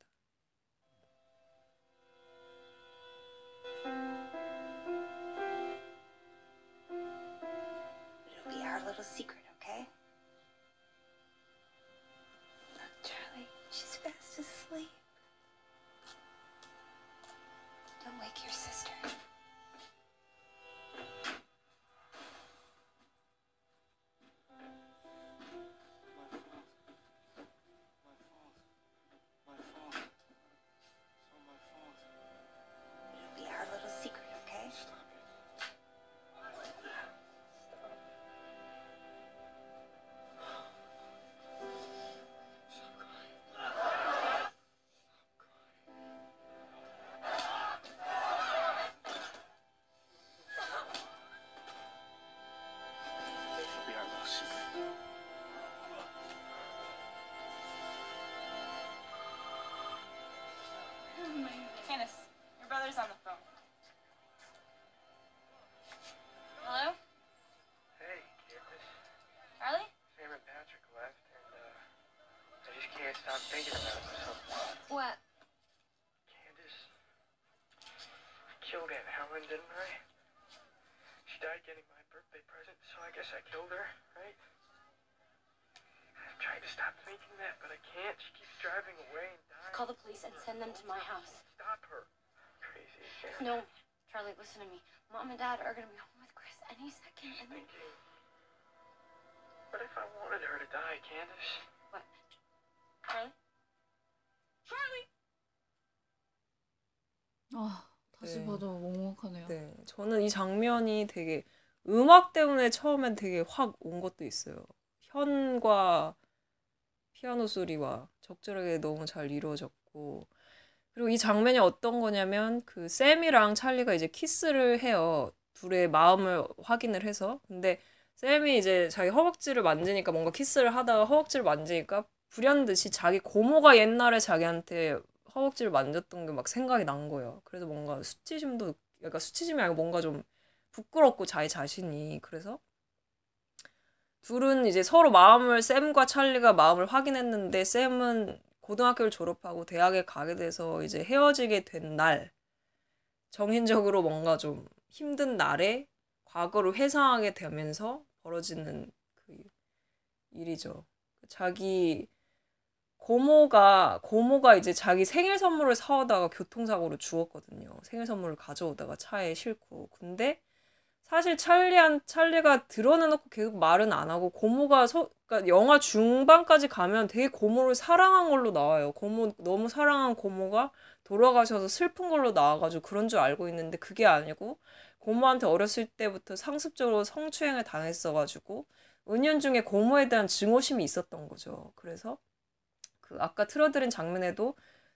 Brother's on the phone. Hello? Hey, Candace. Charlie? Sam and Patrick left, and uh, I just can't stop thinking about myself. What? Candace, I killed Aunt Helen, didn't I? She died getting my birthday present, so I guess I killed her, right? I've tried to stop thinking that, but I can't. She keeps driving away and dying. Call the police and send them to my house. No, Charlie, listen to me. Mom and Dad are gonna be home with Chris any second, and then Thinking. What if I wanted her to die, Candace? what? Charlie? Charlie! 아 다시 네. 봐도 먹먹하네요. 네, 저는 이 장면이 되게 음악 때문에 처음엔 되게 확 온 것도 있어요. 현과 피아노 소리와 적절하게 너무 잘 이루어졌고 그리고 이 장면이 어떤 거냐면 그 샘이랑 찰리가 이제 키스를 해요. 둘의 마음을 확인을 해서 근데 샘이 이제 자기 허벅지를 만지니까 뭔가 키스를 하다가 허벅지를 만지니까 불현듯이 자기 고모가 옛날에 자기한테 허벅지를 만졌던 게 막 생각이 난 거예요. 그래서 뭔가 수치심도 그러니까 수치심이 아니고 뭔가 좀 부끄럽고 자기 자신이 그래서 둘은 이제 서로 마음을 샘과 찰리가 마음을 확인했는데 샘은 고등학교를 졸업하고 대학에 가게 돼서 이제 헤어지게 된 날 정신적으로 뭔가 좀 힘든 날에 과거를 회상하게 되면서 벌어지는 그 일이죠. 자기 고모가 고모가 이제 자기 생일 선물을 사오다가 교통사고로 죽었거든요. 생일 선물을 가져오다가 차에 싣고. 근데 사실 찰리한 찰리가 드러내놓고 계속 말은 안 하고 고모가 서, 그러니까 영화 중반까지 가면 되게 고모를 사랑한 걸로 나와요. 고모 너무 사랑한 고모가 돌아가셔서 슬픈 걸로 나와가지고 그런 줄 알고 있는데 그게 아니고 고모한테 어렸을 때부터 상습적으로 성추행을 당했어가지고 은연중에 고모에 대한 증오심이 있었던 거죠. 그래서 그 아까 틀어드린 장면에도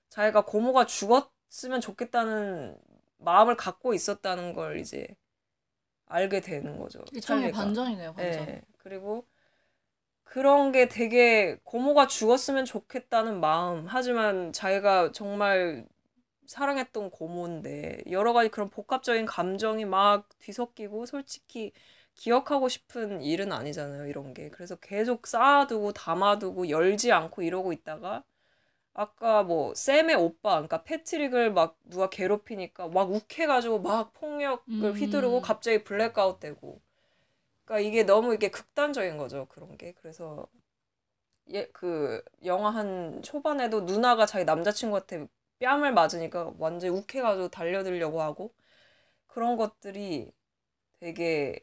자기가 고모가 죽었으면 좋겠다는 마음을 갖고 있었다는 걸 이제 알게 되는 거죠. 일종의 찰리가. 반전이네요, 반전. 예. 그리고 그런 게 되게 고모가 죽었으면 좋겠다는 마음. 하지만 자기가 정말 사랑했던 고모인데 여러 가지 그런 복합적인 감정이 막 뒤섞이고 솔직히 기억하고 싶은 일은 아니잖아요, 이런 게. 그래서 계속 쌓아두고 담아두고 열지 않고 이러고 있다가 아까 뭐 샘의 오빠, 그러니까 패트릭을 막 누가 괴롭히니까 막 욱해가지고 막 폭력을 음. 휘두르고 갑자기 블랙아웃 되고. 그러니까 이게 너무 이게 극단적인 거죠, 그런 게. 그래서 예, 그 영화 한 초반에도 누나가 자기 남자친구한테 뺨을 맞으니까 완전 욱해가지고 달려들려고 하고 그런 것들이 되게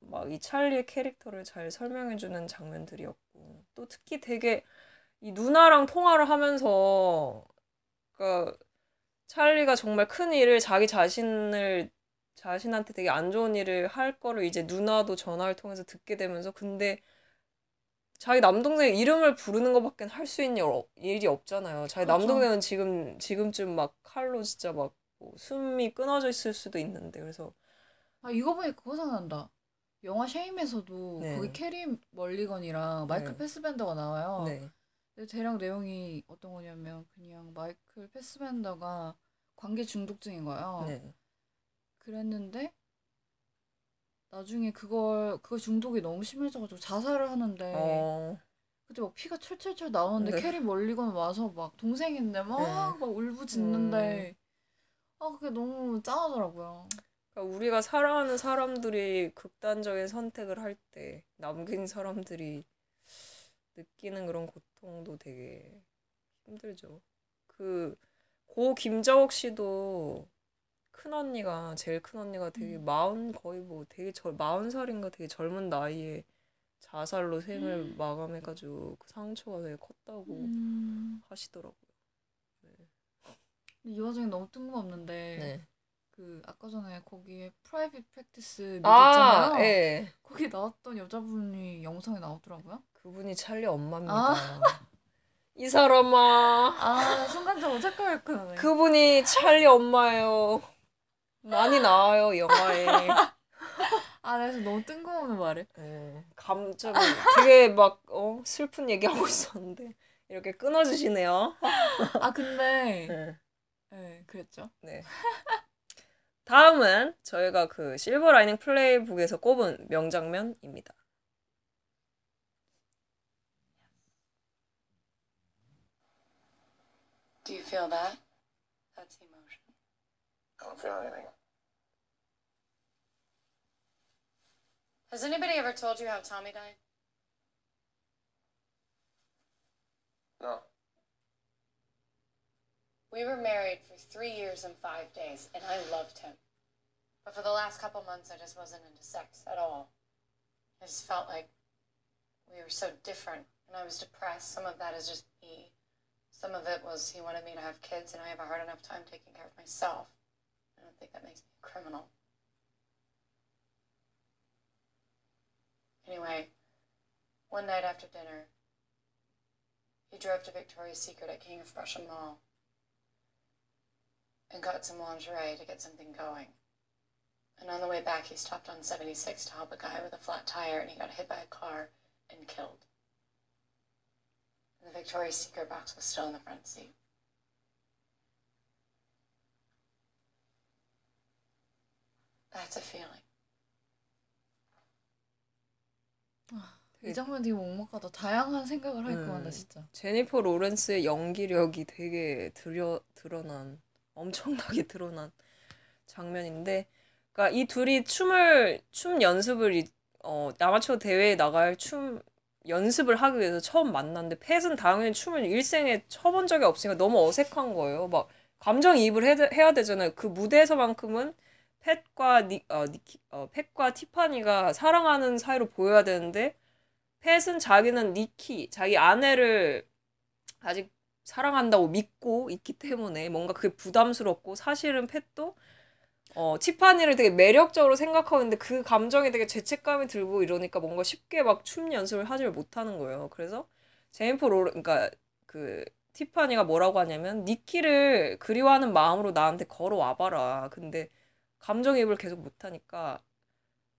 막 이 찰리의 캐릭터를 잘 설명해주는 장면들이었고 또 특히 되게 이 누나랑 통화를 하면서 그러니까 찰리가 정말 큰 일을 자기 자신을 자신한테 되게 안 좋은 일을 할 거를 이제 누나도 전화를 통해서 듣게 되면서 근데 자기 남동생 이름을 부르는 것밖에 할수 있는 일 없- 일이 없잖아요. 자기 그렇죠. 남동생은 지금 지금쯤 막 칼로 진짜 막 뭐 숨이 끊어져 있을 수도 있는데 그래서 아 이거 보니까 그거 생각난다. 영화 쉐임에서도 네. 거기 캐리 멀리건이랑 마이클 네. 패스벤더가 나와요. 네. 근데 대략 내용이 어떤 거냐면 그냥 마이클 패스벤더가 관계 중독증인 거예요. 네. 그랬는데 나중에 그걸 그 중독이 너무 심해져가지고 자살을 하는데 어. 그때 막 피가 철철철 나오는데 네. 캐리 멀리건 와서 막 동생인데 막 네. 막 울부짖는데 아 그게 너무 짠하더라고요. 그러니까 우리가 사랑하는 사람들이 극단적인 선택을 할 때 남긴 사람들이 느끼는 그런 고통 도 되게 힘들죠. 그 고 김자옥 씨도 큰 언니가 제일 큰 언니가 되게 음. 마흔 거의 뭐 되게 절 마흔 살인가 되게 젊은 나이에 자살로 생을 마감해가지고 그 상처가 되게 컸다고 음. 하시더라고요. 이 와중에 너무 뜬금없는데 네. 그 아까 전에 거기에 프라이빗 프랙티스 아, 미드 있잖아요. 예. 거기 나왔던 여자분이 영상에 나오더라고요. 그분이 찰리 엄마입니다. 아. <laughs> 이 사람아. 아 순간적으로 착각했구나. 그분이 찰리 엄마예요. 많이 나와요, 영화에. <laughs> 아 그래서 너무 뜬금없는 말을. 예, 감정 되게 막, 어, 슬픈 얘기하고 있었는데, 이렇게 끊어주시네요. 아 근데 <laughs> 네. 네 그랬죠. 네. 다음은 저희가 그 실버 라이닝 플레이북에서 꼽은 명장면입니다. Do you feel that? That's emotion. I don't feel anything. Has anybody ever told you how Tommy died? We were married for three years and five days, and I loved him. But for the last couple months, I just wasn't into sex at all. I just felt like we were so different, and I was depressed. Some of that is just me. Some of it was he wanted me to have kids, and I have a hard enough time taking care of myself. I don't think that makes me a criminal. Anyway, one night after dinner, he drove to Victoria's Secret at King of Prussia Mall and got some lingerie to get something going. And on the way back, he stopped on 76 to help a guy with a flat tire, and he got hit by a car and killed. And the Victoria's Secret box was still in the front seat. That's a feeling. 이 장면 되게 먹먹하다. 다양한 생각을 하겠구만 음. 나 진짜. 제니퍼 로렌스의 연기력이 되게 드려, 드러난, 엄청나게 <laughs> 드러난 장면인데, 그러니까 이 둘이 춤을, 춤 연습을, 이- 어, 아마추어 대회에 나갈 춤 연습을 하기 위해서 처음 만났는데, 팻은 당연히 춤을 일생에 쳐본 적이 없으니까 너무 어색한 거예요. 막, 감정 이입을 해, 해야 되잖아요. 그 무대에서만큼은 팻과 니, 어, 니키, 어, 팻과 티파니가 사랑하는 사이로 보여야 되는데, 팻은 자기는 니키, 자기 아내를 아직 사랑한다고 믿고 있기 때문에 뭔가 그게 부담스럽고 사실은 팻도 어, 티파니를 되게 매력적으로 생각하고 있는데 그 감정이 되게 죄책감이 들고 이러니까 뭔가 쉽게 막 춤 연습을 하지를 못하는 거예요. 그래서 제니퍼 로 그러니까 그 티파니가 뭐라고 하냐면 니키를 그리워하는 마음으로 나한테 걸어와 봐라. 근데 감정이입을 계속 못하니까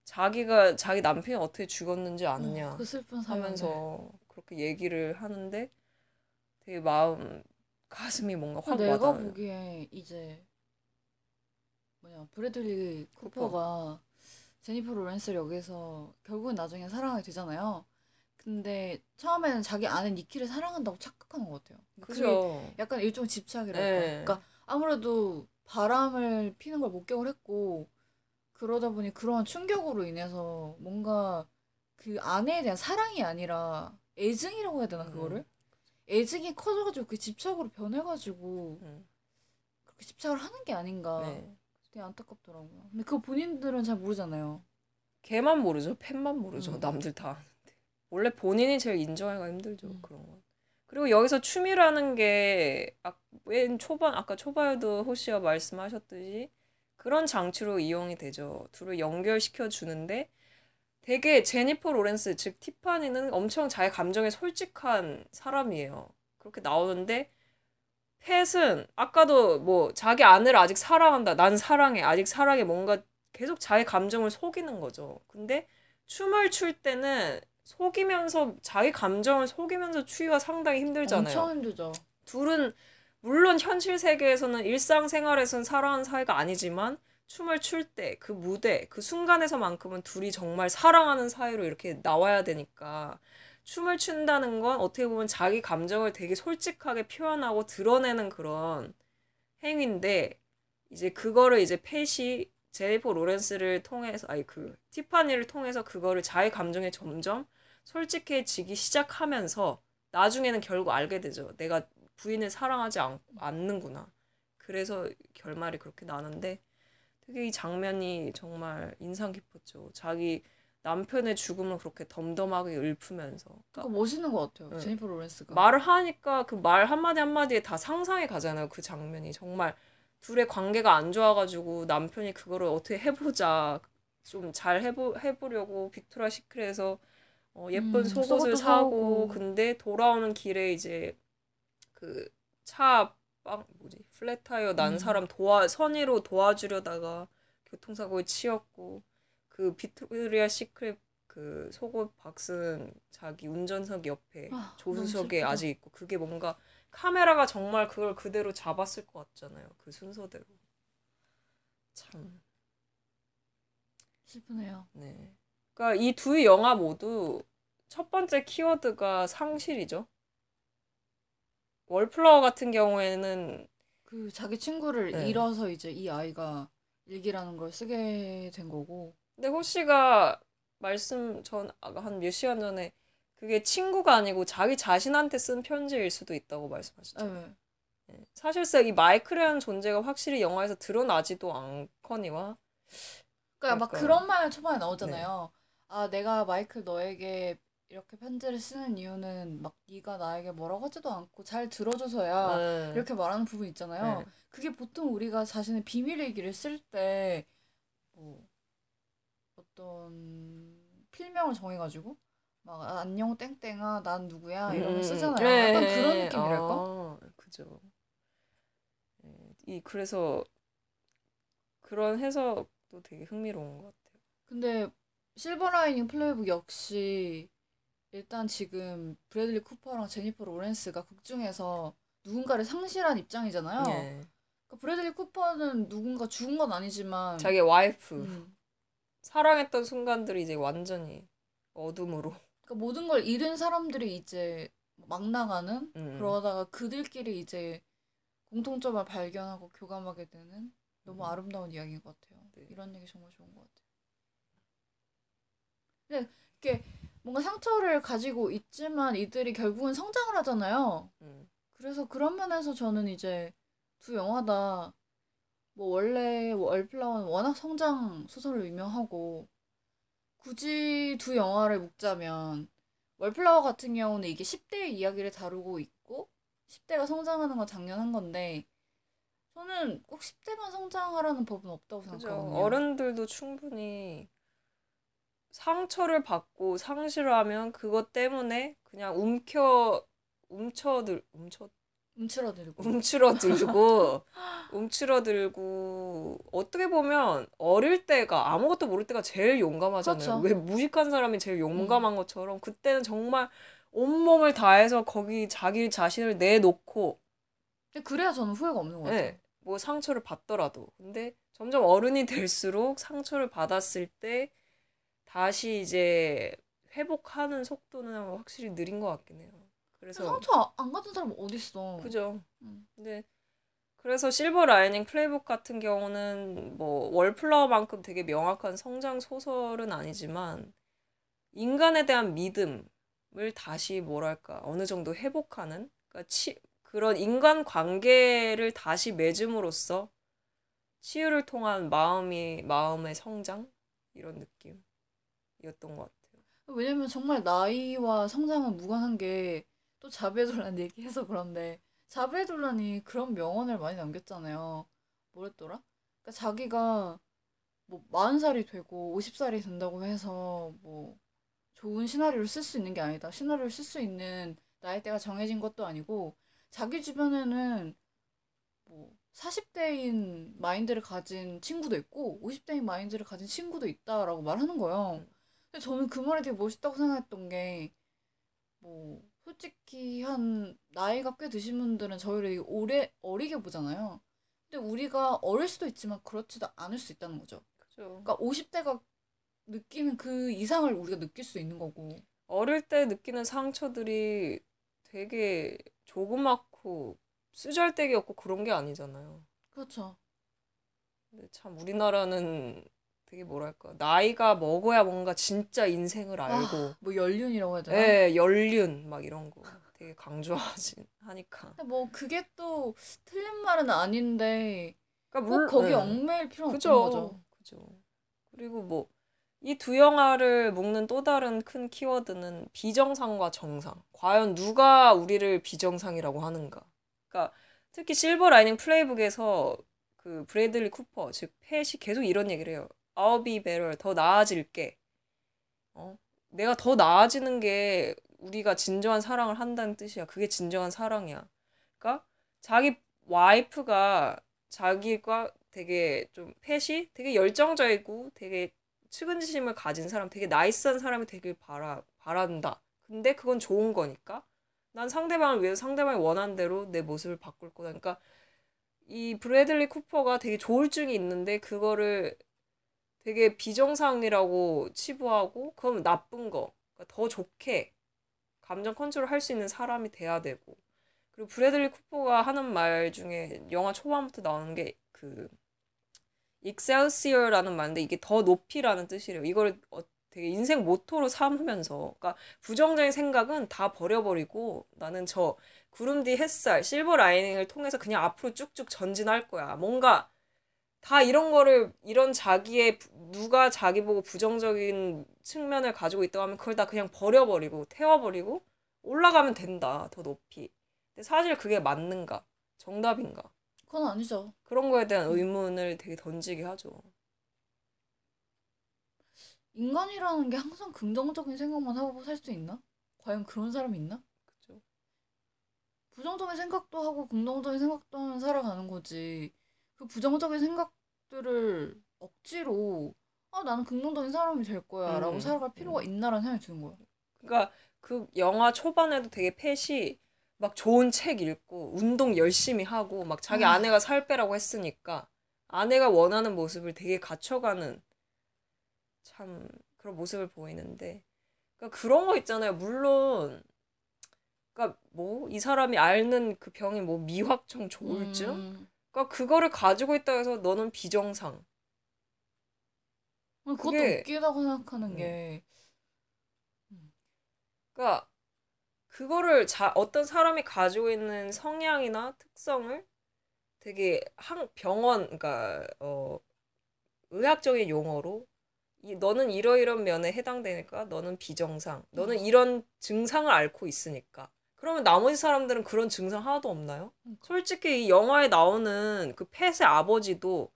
자기가 자기 남편이 어떻게 죽었는지 아느냐 어, 그. 하면서 그렇게 얘기를 하는데 되게 마음 가슴이 뭔가 확 내가 와닿아요. 보기에 이제 뭐냐 브래들리 쿠퍼가 제니퍼 로렌스를 여기서 결국은 나중에 사랑하게 되잖아요. 근데 처음에는 자기 아는 니키를 사랑한다고 착각하는 것 같아요. 그죠. 약간 일종 집착이랄까. 네. 그러니까 아무래도 바람을 피는 걸 목격을 했고 그러다 보니 그런 충격으로 인해서 뭔가 그 아내에 대한 사랑이 아니라 애증이라고 해야 되나 음. 그거를? 애증이 커져가지고 그 집착으로 변해가지고 음. 그렇게 집착을 하는 게 아닌가 네. 되게 안타깝더라고요. 근데 그거 본인들은 잘 모르잖아요. 걔만 모르죠. 팬만 모르죠. 음. 남들 다 아는데. 원래 본인이 제일 인정하기가 힘들죠. 음. 그런 건. 그리고 여기서 춤이라는 게, 아, 맨 초반, 아까 초반에도 호시가 말씀하셨듯이 그런 장치로 이용이 되죠. 둘을 연결시켜 주는데 되게 제니퍼 로렌스, 즉 티파니는 엄청 자기 감정에 솔직한 사람이에요. 그렇게 나오는데 팻은 아까도 뭐 자기 아내를 아직 사랑한다. 난 사랑해. 아직 사랑해. 뭔가 계속 자기 감정을 속이는 거죠. 근데 춤을 출 때는 속이면서 자기 감정을 속이면서 추기가 상당히 힘들잖아요. 엄청 힘들죠. 둘은 물론 현실 세계에서는 일상생활에서는 사랑하는 사이가 아니지만 춤을 출 때 그 무대 그 순간에서만큼은 둘이 정말 사랑하는 사이로 이렇게 나와야 되니까 춤을 춘다는 건 어떻게 보면 자기 감정을 되게 솔직하게 표현하고 드러내는 그런 행위인데 이제 그거를 이제 팻이 제니퍼 로렌스를 통해서 아니 그 티파니를 통해서 그거를 자기 감정에 점점 솔직해지기 시작하면서 나중에는 결국 알게 되죠. 내가 부인을 사랑하지 않, 않는구나. 그래서 결말이 그렇게 나는데 되게 이 장면이 정말 인상 깊었죠. 자기 남편의 죽음을 그렇게 덤덤하게 읊으면서 그러니까 멋있는 것 같아요. 응. 제니퍼 로렌스가. 말을 하니까 그 말 한마디 한마디에 다 상상이 가잖아요. 그 장면이 정말 둘의 관계가 안 좋아가지고 남편이 그거를 어떻게 해보자 좀 잘 해보 해보려고 빅토리아 시크릿에서 어, 예쁜 음, 속옷을 사고 사오고. 근데 돌아오는 길에 이제 그 차 빵 뭐지 flat tire 난 음. 사람 도와 선의로 도와주려다가 교통사고에 치였고 그 빅토리아 시크릿 그 속옷 박스는 자기 운전석 옆에 아, 조수석에. 아직 있고 그게 뭔가 카메라가 정말 그걸 그대로 잡았을 것 같잖아요. 그 순서대로. 참, 슬프네요. 네. 그러니까 이 두 영화 모두 첫 번째 키워드가 상실이죠. 월플라워 같은 경우에는 그 자기 친구를 네. 잃어서 이제 이 아이가 일기라는 걸 쓰게 된 거고. 근데 호씨가 말씀 전 한 몇 시간 전에 그게 친구가 아니고 자기 자신한테 쓴 편지일 수도 있다고 말씀하셨죠. 네. 네. 사실상 이 마이클이라는 존재가 확실히 영화에서 드러나지도 않거니와 그러니까 막 그런 말 초반에 나오잖아요. 아, 내가 마이클 너에게 이렇게 편지를 쓰는 이유는 막 네가 나에게 뭐라고 하지도 않고 잘 들어줘서야 네. 이렇게 말하는 부분 있잖아요. 네. 그게 보통 우리가 자신의 비밀 얘기를 쓸 때 뭐 어떤 필명을 정해가지고 막 아, 안녕 땡땡아 난 누구야 이러면 음, 쓰잖아요. 네. 약간 그런 느낌이랄까? 아, 그죠. 네, 이 그래서 그런 해석도 되게 흥미로운 것 같아요. 근데 실버라이닝 플레이북 역시 일단 지금 브래들리 쿠퍼랑 제니퍼 로렌스가 극 중에서 누군가를 상실한 입장이잖아요. 네. 그러니까 브래들리 쿠퍼는 누군가 죽은 건 아니지만 자기 와이프 음, 사랑했던 순간들이 이제 완전히 어둠으로. 그러니까 모든 걸 잃은 사람들이 이제 막 나가는 음. 그러다가 그들끼리 이제 공통점을 발견하고 교감하게 되는 너무 음. 아름다운 이야기인 것 같아요. 네. 이런 얘기 정말 좋은 것 같아요. 근데 이게 뭔가 상처를 가지고 있지만 이들이 결국은 성장을 하잖아요. 음. 그래서 그런 면에서 저는 이제 두 영화 다 뭐 원래 월플라워는 워낙 성장 소설로 유명하고 굳이 두 영화를 묶자면 월플라워 같은 경우는 이게 10대의 이야기를 다루고 있고 10대가 성장하는 건 당연한 건데 저는 꼭 10대만 성장하라는 법은 없다고 그죠. 생각하거든요. 어른들도 충분히 상처를 받고 상실을 하면 그것 때문에 그냥 움켜 움쳐들 움쳐 움츠러들고. 움츠러들고 <laughs> 움츠러들고 어떻게 보면 어릴 때가 아무것도 모를 때가 제일 용감하잖아요. 그렇죠. 왜 무식한 사람이 제일 용감한 것처럼 그때는 정말 온몸을 다해서 거기 자기 자신을 내놓고 근데 그래야 저는 후회가 없는 것 같아요. 네, 뭐 상처를 받더라도 근데 점점 어른이 될수록 상처를 받았을 때 다시 이제 회복하는 속도는 확실히 느린 것 같긴 해요. 그래서 상처 아- 안 받은 사람 어딨어. 그죠. 음. 근데 그래서 실버 라이닝 플레이북 같은 경우는 뭐 월플라워만큼 되게 명확한 성장 소설은 아니지만 인간에 대한 믿음을 다시 뭐랄까 어느 정도 회복하는 그러니까 치, 그런 인간 관계를 다시 맺음으로써 치유를 통한 마음이 마음의 성장 이런 느낌 이었던 것 같아요. 왜냐면 정말 나이와 성장은 무관한 게 또 자베돌란 <laughs> 얘기해서 그런데 자베돌란이 그런 명언을 많이 남겼잖아요. 뭐랬더라? 그러니까 자기가 뭐 40살이 되고 50살이 된다고 해서 뭐 좋은 시나리오를 쓸 수 있는 게 아니다. 시나리오를 쓸 수 있는 나이대가 정해진 것도 아니고 자기 주변에는 뭐 40대인 마인드를 가진 친구도 있고 50대인 마인드를 가진 친구도 있다라고 말하는 거예요. 근데 저는 그 말이 되게 멋있다고 생각했던 게, 뭐, 솔직히 한, 나이가 꽤 드신 분들은 저희를 되게 오래, 어리게 보잖아요. 근데 우리가 어릴 수도 있지만 그렇지도 않을 수 있다는 거죠. 그죠. 그러니까 50대가 느끼는 그 이상을 우리가 느낄 수 있는 거고. 어릴 때 느끼는 상처들이 되게 조그맣고 쓰잘데기 없고 그런 게 아니잖아요. 그렇죠. 근데 참 우리나라는 되게 뭐랄까. 나이가 먹어야 뭔가 진짜 인생을 알고. 뭐 연륜이라고 해야 되나? 예 연륜 막 이런 거 되게 강조하지 하니까. 근데 뭐 그게 또 틀린 말은 아닌데, 그러니까 꼭 물- 거기 예. 얽매일 필요는 그죠 없는 거죠. 그죠. 그리고 뭐 이 두 영화를 묶는 또 다른 큰 키워드는 비정상과 정상. 과연 누가 우리를 비정상이라고 하는가. 그러니까 특히 실버 라이닝 플레이북에서 그 브래들리 쿠퍼 즉 팻이 계속 이런 얘기를 해요 I'll be better 더 나아질게. 어? 내가 더 나아지는 게 우리가 진정한 사랑을 한다는 뜻이야. 그게 진정한 사랑이야. 그러니까 자기 와이프가 자기가 되게 좀 팻이 되게 열정적이고 되게 측은지심을 가진 사람 되게 나이스한 사람이 되길 바라 바란다. 근데 그건 좋은 거니까 난 상대방을 위해서 상대방이 원하는 대로 내 모습을 바꿀 거다. 그러니까 이 브래들리 쿠퍼가 되게 조울증이 있는데 그거를 되게 비정상이라고 치부하고 그럼 나쁜 거. 그러니까 더 좋게 감정 컨트롤 할 수 있는 사람이 돼야 되고. 그리고 브래들리 쿠퍼가 하는 말 중에 영화 초반부터 나오는 게 그 excelsior라는 말인데 이게 더 높이라는 뜻이래요. 이걸 어, 되게 인생 모토로 삼으면서 그러니까 부정적인 생각은 다 버려버리고 나는 저 구름 뒤 햇살 silver lining을 통해서 그냥 앞으로 쭉쭉 전진할 거야. 뭔가 다 이런 거를 이런 자기의 부- 누가 자기 보고 부정적인 측면을 가지고 있다고 하면 그걸 다 그냥 버려버리고 태워버리고 올라가면 된다 더 높이 근데 사실 그게 맞는가 정답인가 그건 아니죠. 그런 거에 대한 의문을 되게 던지게 하죠 인간이라는 게 항상 긍정적인 생각만 하고 살 수 있나? 과연 그런 사람이 있나? 그죠 부정적인 생각도 하고 긍정적인 생각도 하면 살아가는 거지. 그 부정적인 생각들을 억지로 아 나는 긍정적인 사람이 될 거야라고 음, 살아갈 필요가 음. 있나라는 생각이 드는 거야. 그러니까 그 영화 초반에도 되게 팻이 막 좋은 책 읽고 운동 열심히 하고 막 자기 아. 아내가 살 빼라고 했으니까 아내가 원하는 모습을 되게 갖춰가는 참 그런 모습을 보이는데 그러니까 그런 거 있잖아요. 물론 그러니까 뭐 이 사람이 앓는 그 병이 뭐 미확정 조울증 음. 그러니까 그거를 가지고 있다 해서 너는 비정상. 그것도 그게- 웃기다고 생각하는 음. 게 그러니까 그거를 자 어떤 사람이 가지고 있는 성향이나 특성을 되게 한 병원 그러니까 어 의학적인 용어로 이 너는 이러이런 면에 해당되니까 너는 비정상. 너는 이런 증상을 앓고 있으니까 그러면 나머지 사람들은 그런 증상 하나도 없나요? 그러니까. 솔직히 이 영화에 나오는 그 펫의 아버지도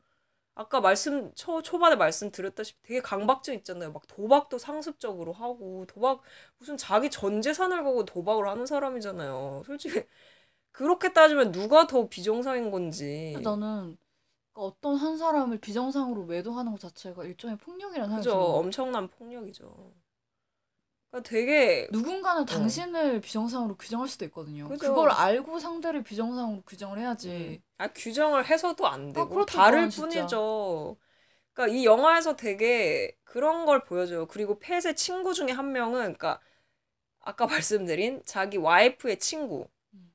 아까 말씀 초 초반에 말씀드렸다시피 되게 강박증 있잖아요. 막 도박도 상습적으로 하고 도박 무슨 자기 전 재산을 걸고 도박을 하는 사람이잖아요. 솔직히 그렇게 따지면 누가 더 비정상인 건지. 나는 그러니까 어떤 한 사람을 비정상으로 매도하는 것 자체가 일종의 폭력이라는 생각이 그죠. 엄청난 폭력이죠. 그러니까 되게 누군가는 당신을 비정상으로 규정할 수도 있거든요. 어. 그죠. 그걸 알고 상대를 비정상으로 규정을 해야지. 아, 규정을 해서도 안 되고 그렇죠, 다를 그건 진짜. 뿐이죠. 그러니까 이 영화에서 되게 그런 걸 보여줘요. 그리고 펫의 친구 중에 한 명은 그러니까 아까 <laughs> 말씀드린 자기 와이프의 친구. 음.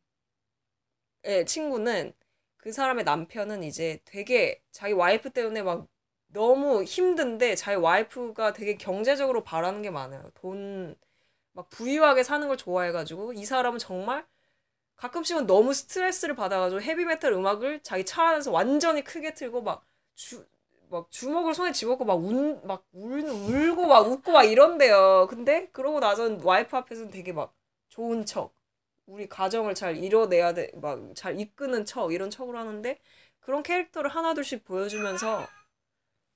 예, 친구는 그 사람의 남편은 이제 되게 자기 와이프 때문에 막 너무 힘든데 자기 와이프가 되게 경제적으로 바라는 게 많아요. 돈 막 부유하게 사는 걸 좋아해가지고 이 사람은 정말 가끔씩은 너무 스트레스를 받아가지고 헤비메탈 음악을 자기 차 안에서 완전히 크게 틀고 막 주, 막 주먹을 손에 쥐고 막 운, 막 울, 울고 막 웃고 막 이런대요. 근데 그러고 나선 와이프 앞에서는 되게 막 좋은 척, 우리 가정을 잘 이뤄내야 돼, 막 잘 이끄는 척, 이런 척을 하는데 그런 캐릭터를 하나둘씩 보여주면서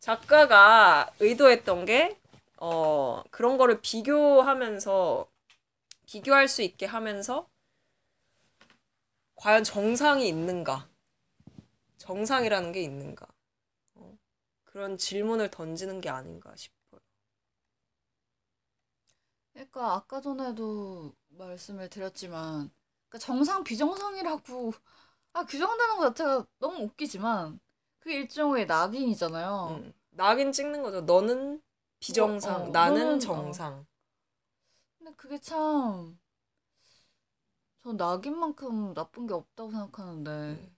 작가가 의도했던 게, 어, 그런 거를 비교하면서, 비교할 수 있게 하면서 과연 정상이 있는가? 정상이라는 게 있는가? 어, 그런 질문을 던지는 게 아닌가 싶어요. 그러니까 아까 전에도 말씀을 드렸지만 그러니까 정상 비정상이라고 아 규정되는 것 자체가 너무 웃기지만 그게 일종의 낙인이잖아요. 음, 낙인 찍는 거죠. 너는 비정상, 어, 어, 나는 너는- 정상. 근데 그게 참, 전 낙인만큼 나쁜 게 없다고 생각하는데,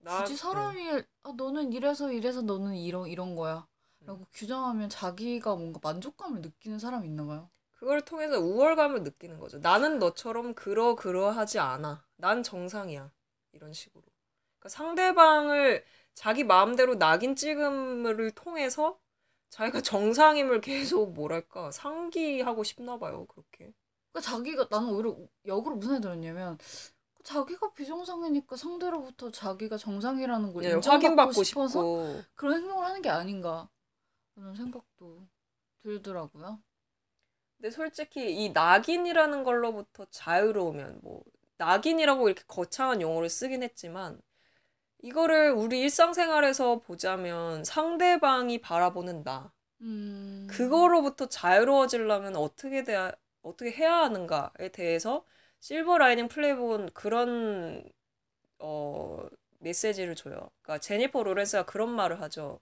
나- 굳이 사람이, 아, 너는 이래서 이래서 너는 이런, 이런 거야. 라고 규정하면 자기가 뭔가 만족감을 느끼는 사람이 있나 봐요. 그걸 통해서 우월감을 느끼는 거죠. 나는 너처럼 그러 그러하지 않아. 난 정상이야. 이런 식으로. 그러니까 상대방을 자기 마음대로 낙인 찍음을 통해서 자기가 정상임을 계속 뭐랄까 상기하고 싶나 봐요. 그렇게. 그러니까 자기가, 나는 오히려 역으로 무슨 생각이 들었냐면, 자기가 비정상이니까 상대로부터 자기가 정상이라는 걸 예, 인정받고 싶어서 싶고. 그런 행동을 하는 게 아닌가. 라는 생각도 들더라고요. 근데 솔직히 이 낙인이라는 걸로부터 자유로우면 뭐 낙인이라고 이렇게 거창한 용어를 쓰긴 했지만 이거를 우리 일상생활에서 보자면 상대방이 바라보는 나 음. 그거로부터 자유로워지려면 어떻게 돼야 어떻게 해야 하는가에 대해서 실버 라이닝 플레이북은 그런 어 메시지를 줘요. 그러니까 제니퍼 로렌스가 그런 말을 하죠.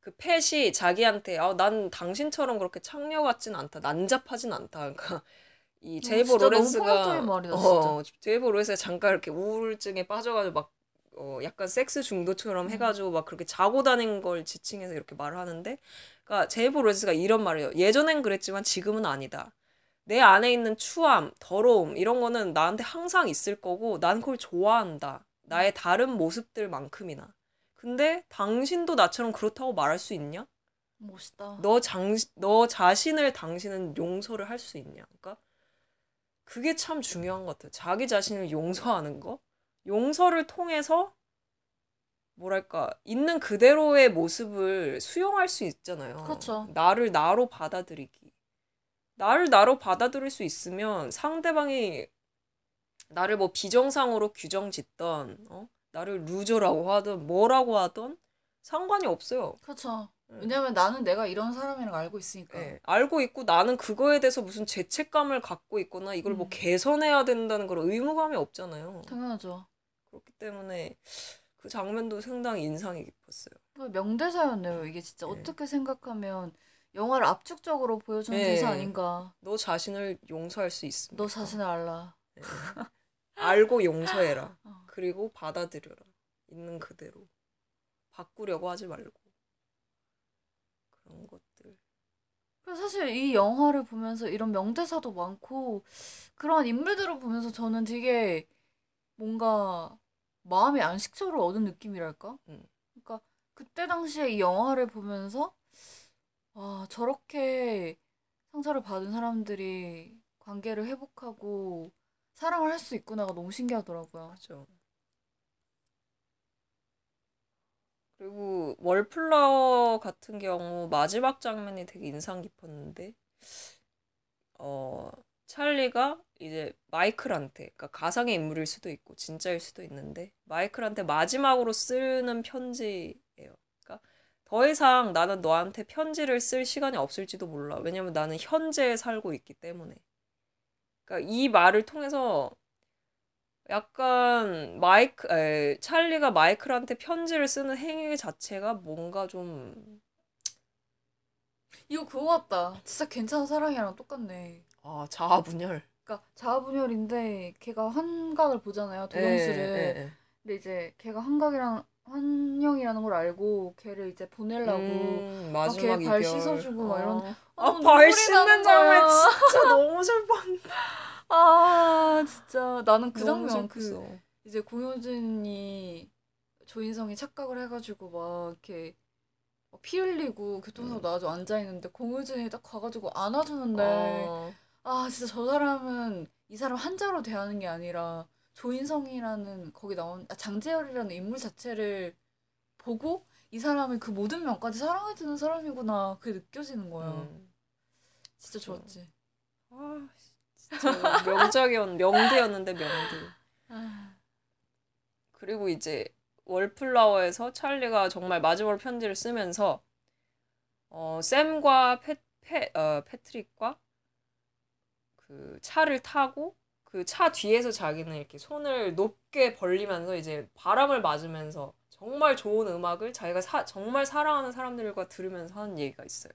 그 팻이 자기한테 아, 난 당신처럼 그렇게 창녀 같진 않다. 난잡하진 않다. 그러니까 이 제니퍼 진짜 너무 로렌스가 말이다, 어, 제니퍼 로렌스가 잠깐 이렇게 우울증에 빠져가지고 막 어, 약간 섹스 중독처럼 해가지고 막 그렇게 자고 다닌 걸 지칭해서 이렇게 말을 하는데, 그러니까 제니퍼 로렌스가 이런 말이에요. 예전엔 그랬지만 지금은 아니다. 내 안에 있는 추함, 더러움 이런 거는 나한테 항상 있을 거고 난 그걸 좋아한다. 나의 다른 모습들만큼이나. 근데 당신도 나처럼 그렇다고 말할 수 있냐? 멋있다. 너 장, 너 자신을 당신은 용서를 할 수 있냐? 그러니까 그게 참 중요한 것 같아요. 자기 자신을 용서하는 거. 용서를 통해서 뭐랄까 있는 그대로의 모습을 수용할 수 있잖아요. 그렇죠. 나를 나로 받아들이기. 나를 나로 받아들일 수 있으면 상대방이 나를 뭐 비정상으로 규정 짓던 어? 나를 루저라고 하든 뭐라고 하든 상관이 없어요. 그렇죠. 음. 왜냐면 나는 내가 이런 사람이라는 걸 알고 있으니까. 예, 알고 있고 나는 그거에 대해서 무슨 죄책감을 갖고 있거나 이걸 뭐 음. 개선해야 된다는 그런 의무감이 없잖아요. 당연하죠. 그렇기 때문에 그 장면도 상당히 인상이 깊었어요. 그 명대사였네요. 이게 진짜 네. 어떻게 생각하면 영화를 압축적으로 보여주는 네. 대사 아닌가. 너 자신을 용서할 수 있습니다. 너 자신을 알라. 알고 용서해라. <laughs> 어. 그리고 받아들여라. 있는 그대로. 바꾸려고 하지 말고. 그런 것들. 사실 이 영화를 보면서 이런 명대사도 많고 그런 인물들을 보면서 저는 되게 뭔가 마음의 안식처를 얻은 느낌이랄까? 음. 그러니까 그때 당시에 이 영화를 보면서 아 저렇게 상처를 받은 사람들이 관계를 회복하고 사랑을 할 수 있구나가 너무 신기하더라고요. 그죠. 그리고 월플라워 같은 경우 마지막 장면이 되게 인상 깊었는데, 어, 찰리가 이제 마이클한테, 그러니까 가상의 인물일 수도 있고 진짜일 수도 있는데, 마이클한테 마지막으로 쓰는 편지예요. 그러니까 더 이상 나는 너한테 편지를 쓸 시간이 없을지도 몰라. 왜냐면 나는 현재에 살고 있기 때문에. 그러니까 이 말을 통해서 약간 마이크, 에, 찰리가 마이클한테 편지를 쓰는 행위 자체가 뭔가 좀, 이거 그거 같다. 진짜 괜찮은 사랑이랑 똑같네. 아, 자아분열. 그러니까 자아분열인데 걔가 환각을 보잖아요. 예, 도경수를. 예, 예. 근데 이제 걔가 환각이랑 환영이라는 걸 알고 걔를 이제 보내려고 음, 막 마지막 걔발 이별. 씻어주고 막 이런- 어. 아, 아, 너무 발 눈물이 씻는 장면. 진짜 너무 슬펐는데. <laughs> 아 진짜 나는 그 장면 그 슬펐어. 이제 공효진이 조인성이 착각을 해가지고 막 이렇게 막피 흘리고 교통사고 음. 나가지고 앉아 있는데 공효진이 딱 가가지고 안아주는데 어, 아 진짜 저 사람은 이 사람 한자로 대하는 게 아니라 조인성이라는 거기 나온 아, 장재열이라는 인물 자체를 보고 이 사람이 그 모든 면까지 사랑해주는 사람이구나 그게 느껴지는 거야. 음. 진짜 좋았지. 아, 진짜 명작이었, 명대였는데 명대. 아, 그리고 이제 월플라워에서 찰리가 정말 마지막으로 편지를 쓰면서 어, 샘과 패, 패, 어, 패트릭과 그 차를 타고 그 차 뒤에서 자기는 이렇게 손을 높게 벌리면서 이제 바람을 맞으면서 정말 좋은 음악을 자기가 사, 정말 사랑하는 사람들과 들으면서 하는 얘기가 있어요.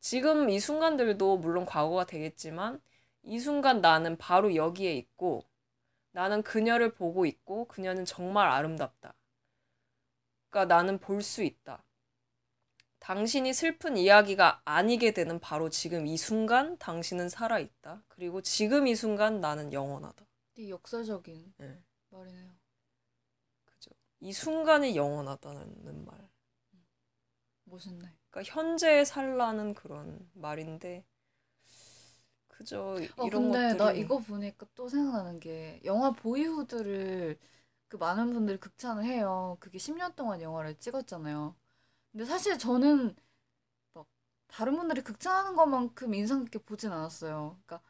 지금 이 순간들도 물론 과거가 되겠지만 이 순간 나는 바로 여기에 있고 나는 그녀를 보고 있고 그녀는 정말 아름답다. 그러니까 나는 볼 수 있다. 당신이 슬픈 이야기가 아니게 되는 바로 지금 이 순간 당신은 살아있다. 그리고 지금 이 순간 나는 영원하다. 되게 역사적인 네. 말이네요. 그죠. 이 순간이 영원하다는 말. 멋있네. 그러니까 현재에 살라는 그런 말인데 그죠. 어 이런 근데 것들이 나 이거 보니까 또 생각나는 게 영화 보이후드를 그 많은 분들이 극찬을 해요. 그게 10년 동안 영화를 찍었잖아요. 근데 사실 저는 막 다른 분들이 극찬하는 것만큼 인상 깊게 보진 않았어요. 그러니까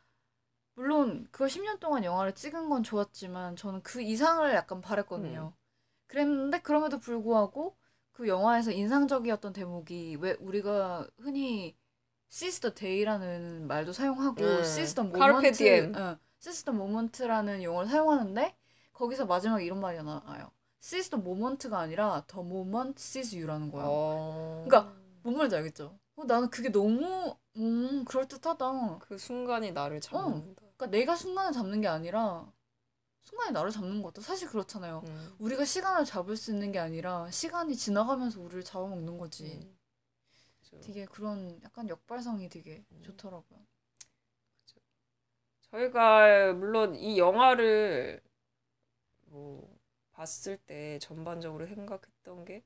물론 그걸 10년 동안 영화를 찍은 건 좋았지만 저는 그 이상을 약간 바랬거든요. 그랬는데 그럼에도 불구하고 그 영화에서 인상적이었던 대목이 왜 우리가 흔히 the day라는 말도 사용하고 음. 응, seize the moment라는 용어를 사용하는데 거기서 마지막에 이런 말이 나와요. Seize the moment가 아니라 the moment sees you라는 거예요. 어... 그러니까 뭔 말인지 알겠죠? 어, 나는 그게 너무 음 그럴 듯하다. 그 순간이 나를 잡는다. 그러니까 내가 순간을 잡는 게 아니라 순간이 나를 잡는 것 같아. 사실 그렇잖아요. 음. 우리가 시간을 잡을 수 있는 게 아니라 시간이 지나가면서 우리를 잡아먹는 거지. 음. 되게 그런 약간 역발상이 되게 좋더라고요. 저희가 물론 이 영화를 뭐 봤을 때 전반적으로 생각했던 게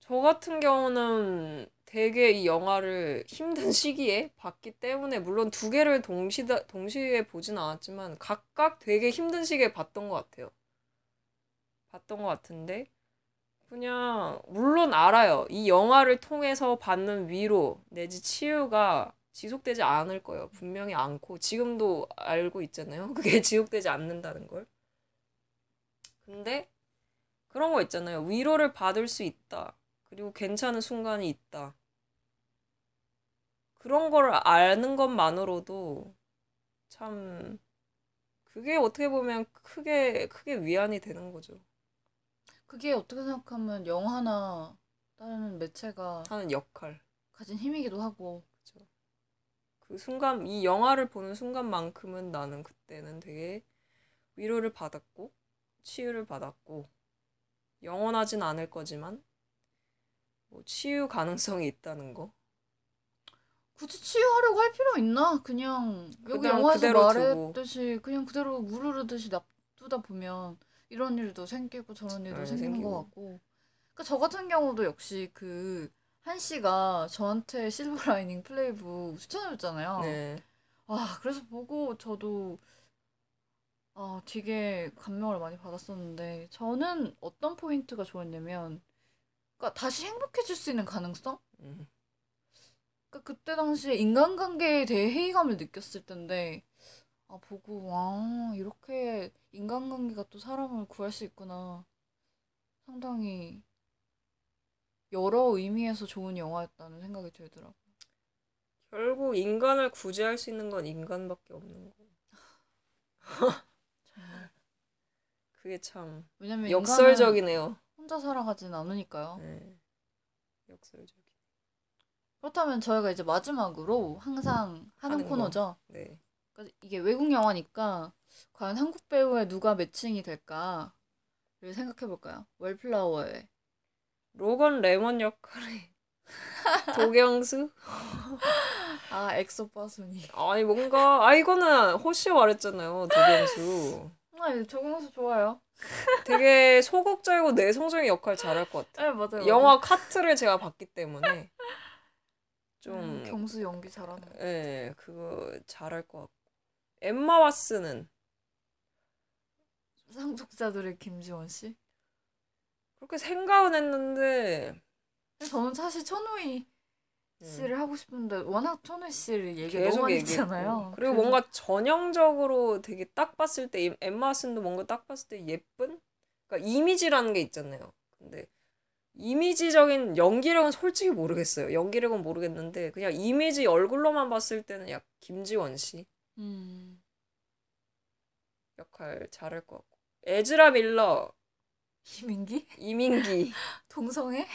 저 같은 경우는 되게 이 영화를 힘든 <laughs> 시기에 봤기 때문에 물론 두 개를 동시다, 동시에 보진 않았지만 각각 되게 힘든 시기에 봤던 것 같아요. 봤던 것 같은데 그냥 물론 알아요. 이 영화를 통해서 받는 위로 내지 치유가 지속되지 않을 거예요. 분명히 않고 지금도 알고 있잖아요. <laughs> 그게 지속되지 않는다는 걸. 근데 그런 거 있잖아요. 위로를 받을 수 있다. 그리고 괜찮은 순간이 있다. 그런 걸 아는 것만으로도 참 그게 어떻게 보면 크게 크게 위안이 되는 거죠. 그게 어떻게 생각하면 영화나 다른 매체가 하는 역할. 가진 힘이기도 하고 그 순간 이 영화를 보는 순간만큼은 나는 그때는 되게 위로를 받았고 치유를 받았고 영원하진 않을 거지만 뭐 치유 가능성이 있다는 거. 굳이 치유하려고 할 필요 있나? 그냥 여기 그냥 영화에서 그대로 말했듯이 그냥 그대로 물 흐르듯이 놔두다 보면 이런 일도 생기고 저런 일도 네, 생기는 생기고. 것 같고 그러니까 저 같은 경우도 역시 그 한 씨가 저한테 실버 라이닝 플레이북 추천해줬잖아요. 네. 와 그래서 보고 저도 아 되게 감명을 많이 받았었는데 저는 어떤 포인트가 좋았냐면 그러니까 다시 행복해질 수 있는 가능성? 음. 그러니까 그때 당시에 인간관계에 대해 회의감을 느꼈을 텐데 아 보고 와 이렇게 인간관계가 또 사람을 구할 수 있구나 상당히 여러 의미에서 좋은 영화였다는 생각이 들더라고. 결국 인간을 구제할 수 있는 건 인간밖에 없는 거. <laughs> 그게 참 왜냐면 역설적이네요. 혼자 살아가진 않으니까요. 네. 역설적. 그렇다면 저희가 이제 마지막으로 항상 하는 하는 거. 코너죠. 네. 그러니까 이게 외국 영화니까 과연 한국 배우에 누가 매칭이 될까를 생각해 볼까요? 월플라워의 로건 레몬 역할의 <laughs> 도경수? 아 엑소 빠순이. 아니 뭔가 아 이거는 호시 말했잖아요 도경수. 아 조경수 좋아요. 되게 소극적이고 내성적인 역할 잘할 것 같아. 네 맞아요. 영화 카트를 제가 봤기 때문에 좀 음, 경수 연기 잘하는. 예, 그거 잘할 것 같고. 엠마 왓슨은 상속자들의 김지원 씨. 그렇게 생각은 했는데 저는 사실 천우희 음, 씨를 하고 싶은데 워낙 천우희 씨를 얘기 너무 많이. 했잖아요. 그리고 그래서- 뭔가 전형적으로 되게 딱 봤을 때 이- 엠마 왓슨도 뭔가 딱 봤을 때 예쁜 그러니까 이미지라는 게 있잖아요. 근데 이미지적인 연기력은 솔직히 모르겠어요. 연기력은 모르겠는데 그냥 이미지 얼굴로만 봤을 때는 약 김지원 씨 음. 역할 잘할 것 같고. 에즈라 밀러, 이민기 이민기. <laughs> 동성애?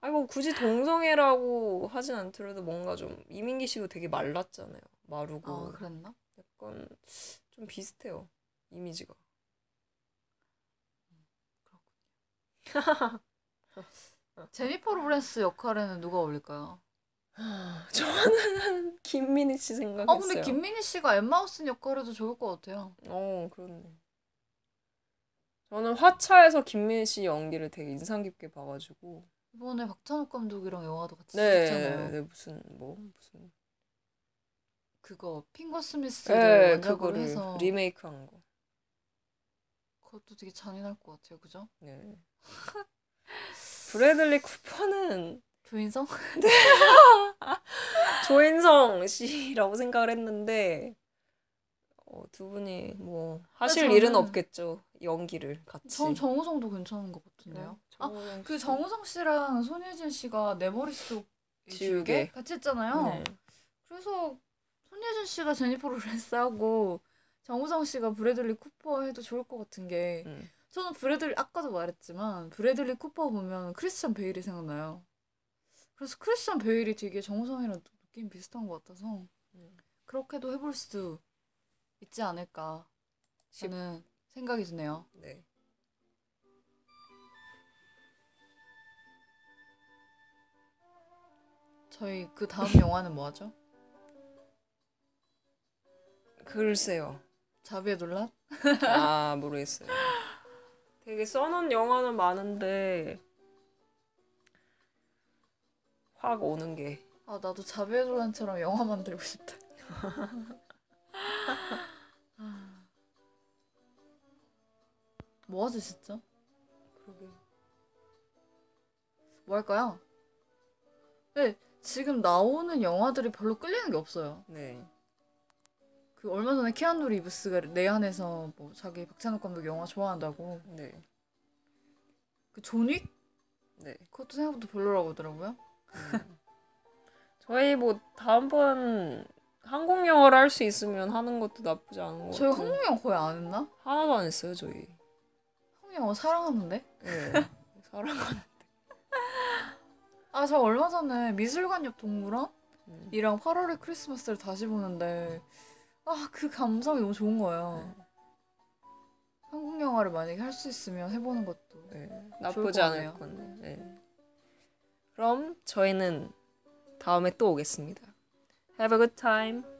아니 뭐 굳이 동성애라고 하진 않더라도 뭔가 좀 이민기 씨도 되게 말랐잖아요. 마르고 아 그랬나? 약간 좀 비슷해요. 이미지가. <laughs> 제니퍼 로렌스 역할에는 누가 어울릴까요? <gasps> 저는 김민희 씨 생각했어요. 아 근데 김민희 씨가 엠마 왓슨 역할에도 좋을 것 같아요. 어 그렇네. 저는 화차에서 김민희 씨 연기를 되게 인상 깊게 봐가지고. 이번에 박찬욱 감독이랑 영화도 같이 네, 찍잖아요. 네 무슨 뭐 무슨. 그거 핑거 스미스를 네, 원작으로 해서 리메이크한 거. 그것도 되게 잔인할 것 같아요, 그죠? 네. 브래들리 쿠퍼는 조인성? <laughs> 조인성 씨라고 생각을 했는데 어, 두 분이 뭐 하실 저는- 일은 없겠죠 연기를 같이. 전 정우성도 괜찮은 것 같은데요. 아, 정우성 그 씨. 정우성 씨랑 손예진 씨가 내 머릿속. 지우개 같이 했잖아요. 네. 그래서 손예진 씨가 제니퍼 로렌스하고 <laughs> 정우성 씨가 브래들리 쿠퍼 해도 좋을 것 같은 게 음. 저는 브래들리 아까도 말했지만 브래들리 쿠퍼 보면 크리스찬 베일이 생각나요. 그래서 크리스찬 베일이 되게 정우성이랑 느낌 비슷한 것 같아서 음. 그렇게도 해볼 수도 있지 않을까 싶- 저는 생각이 드네요. 네. 저희 그 다음 <laughs> 영화는 뭐 하죠? 글쎄요. 자비의 논란? 아 <laughs> 모르겠어요. 되게 써놓은 영화는 많은데 확 오는 게 아 나도 자비의 논란처럼 영화 만들고 싶다. <laughs> 뭐 하지 진짜? 그러게. 뭐 할까요? 네, 지금 나오는 영화들이 별로 끌리는 게 없어요. 네. 그 얼마 전에 키아누 리브스가 내한에서 뭐 자기 박찬욱 감독 영화 좋아한다고. 네. 그 존윅? 네. 그것도 생각보다 별로라고 하더라고요. 저희 뭐 다음번 한국 영화를 할 수 있으면 하는 것도 나쁘지 않은 것 저희 같아요. 한국 영화 거의 안 했나? 하나도 안 했어요 저희. 한국 영화 사랑하는데? 네. <laughs> 사랑하는. 아, 저 얼마 전에 미술관 옆 동물원? 음. 이랑 8월의 크리스마스를 다시 보는데 아, 그 감성이 너무 좋은 거예요. 한국 영화를 만약에 할 수 있으면 해보는 것도 네. 나쁘지 것 않을 같네. 네. 그럼 저희는 다음에 또 오겠습니다. Have a good time.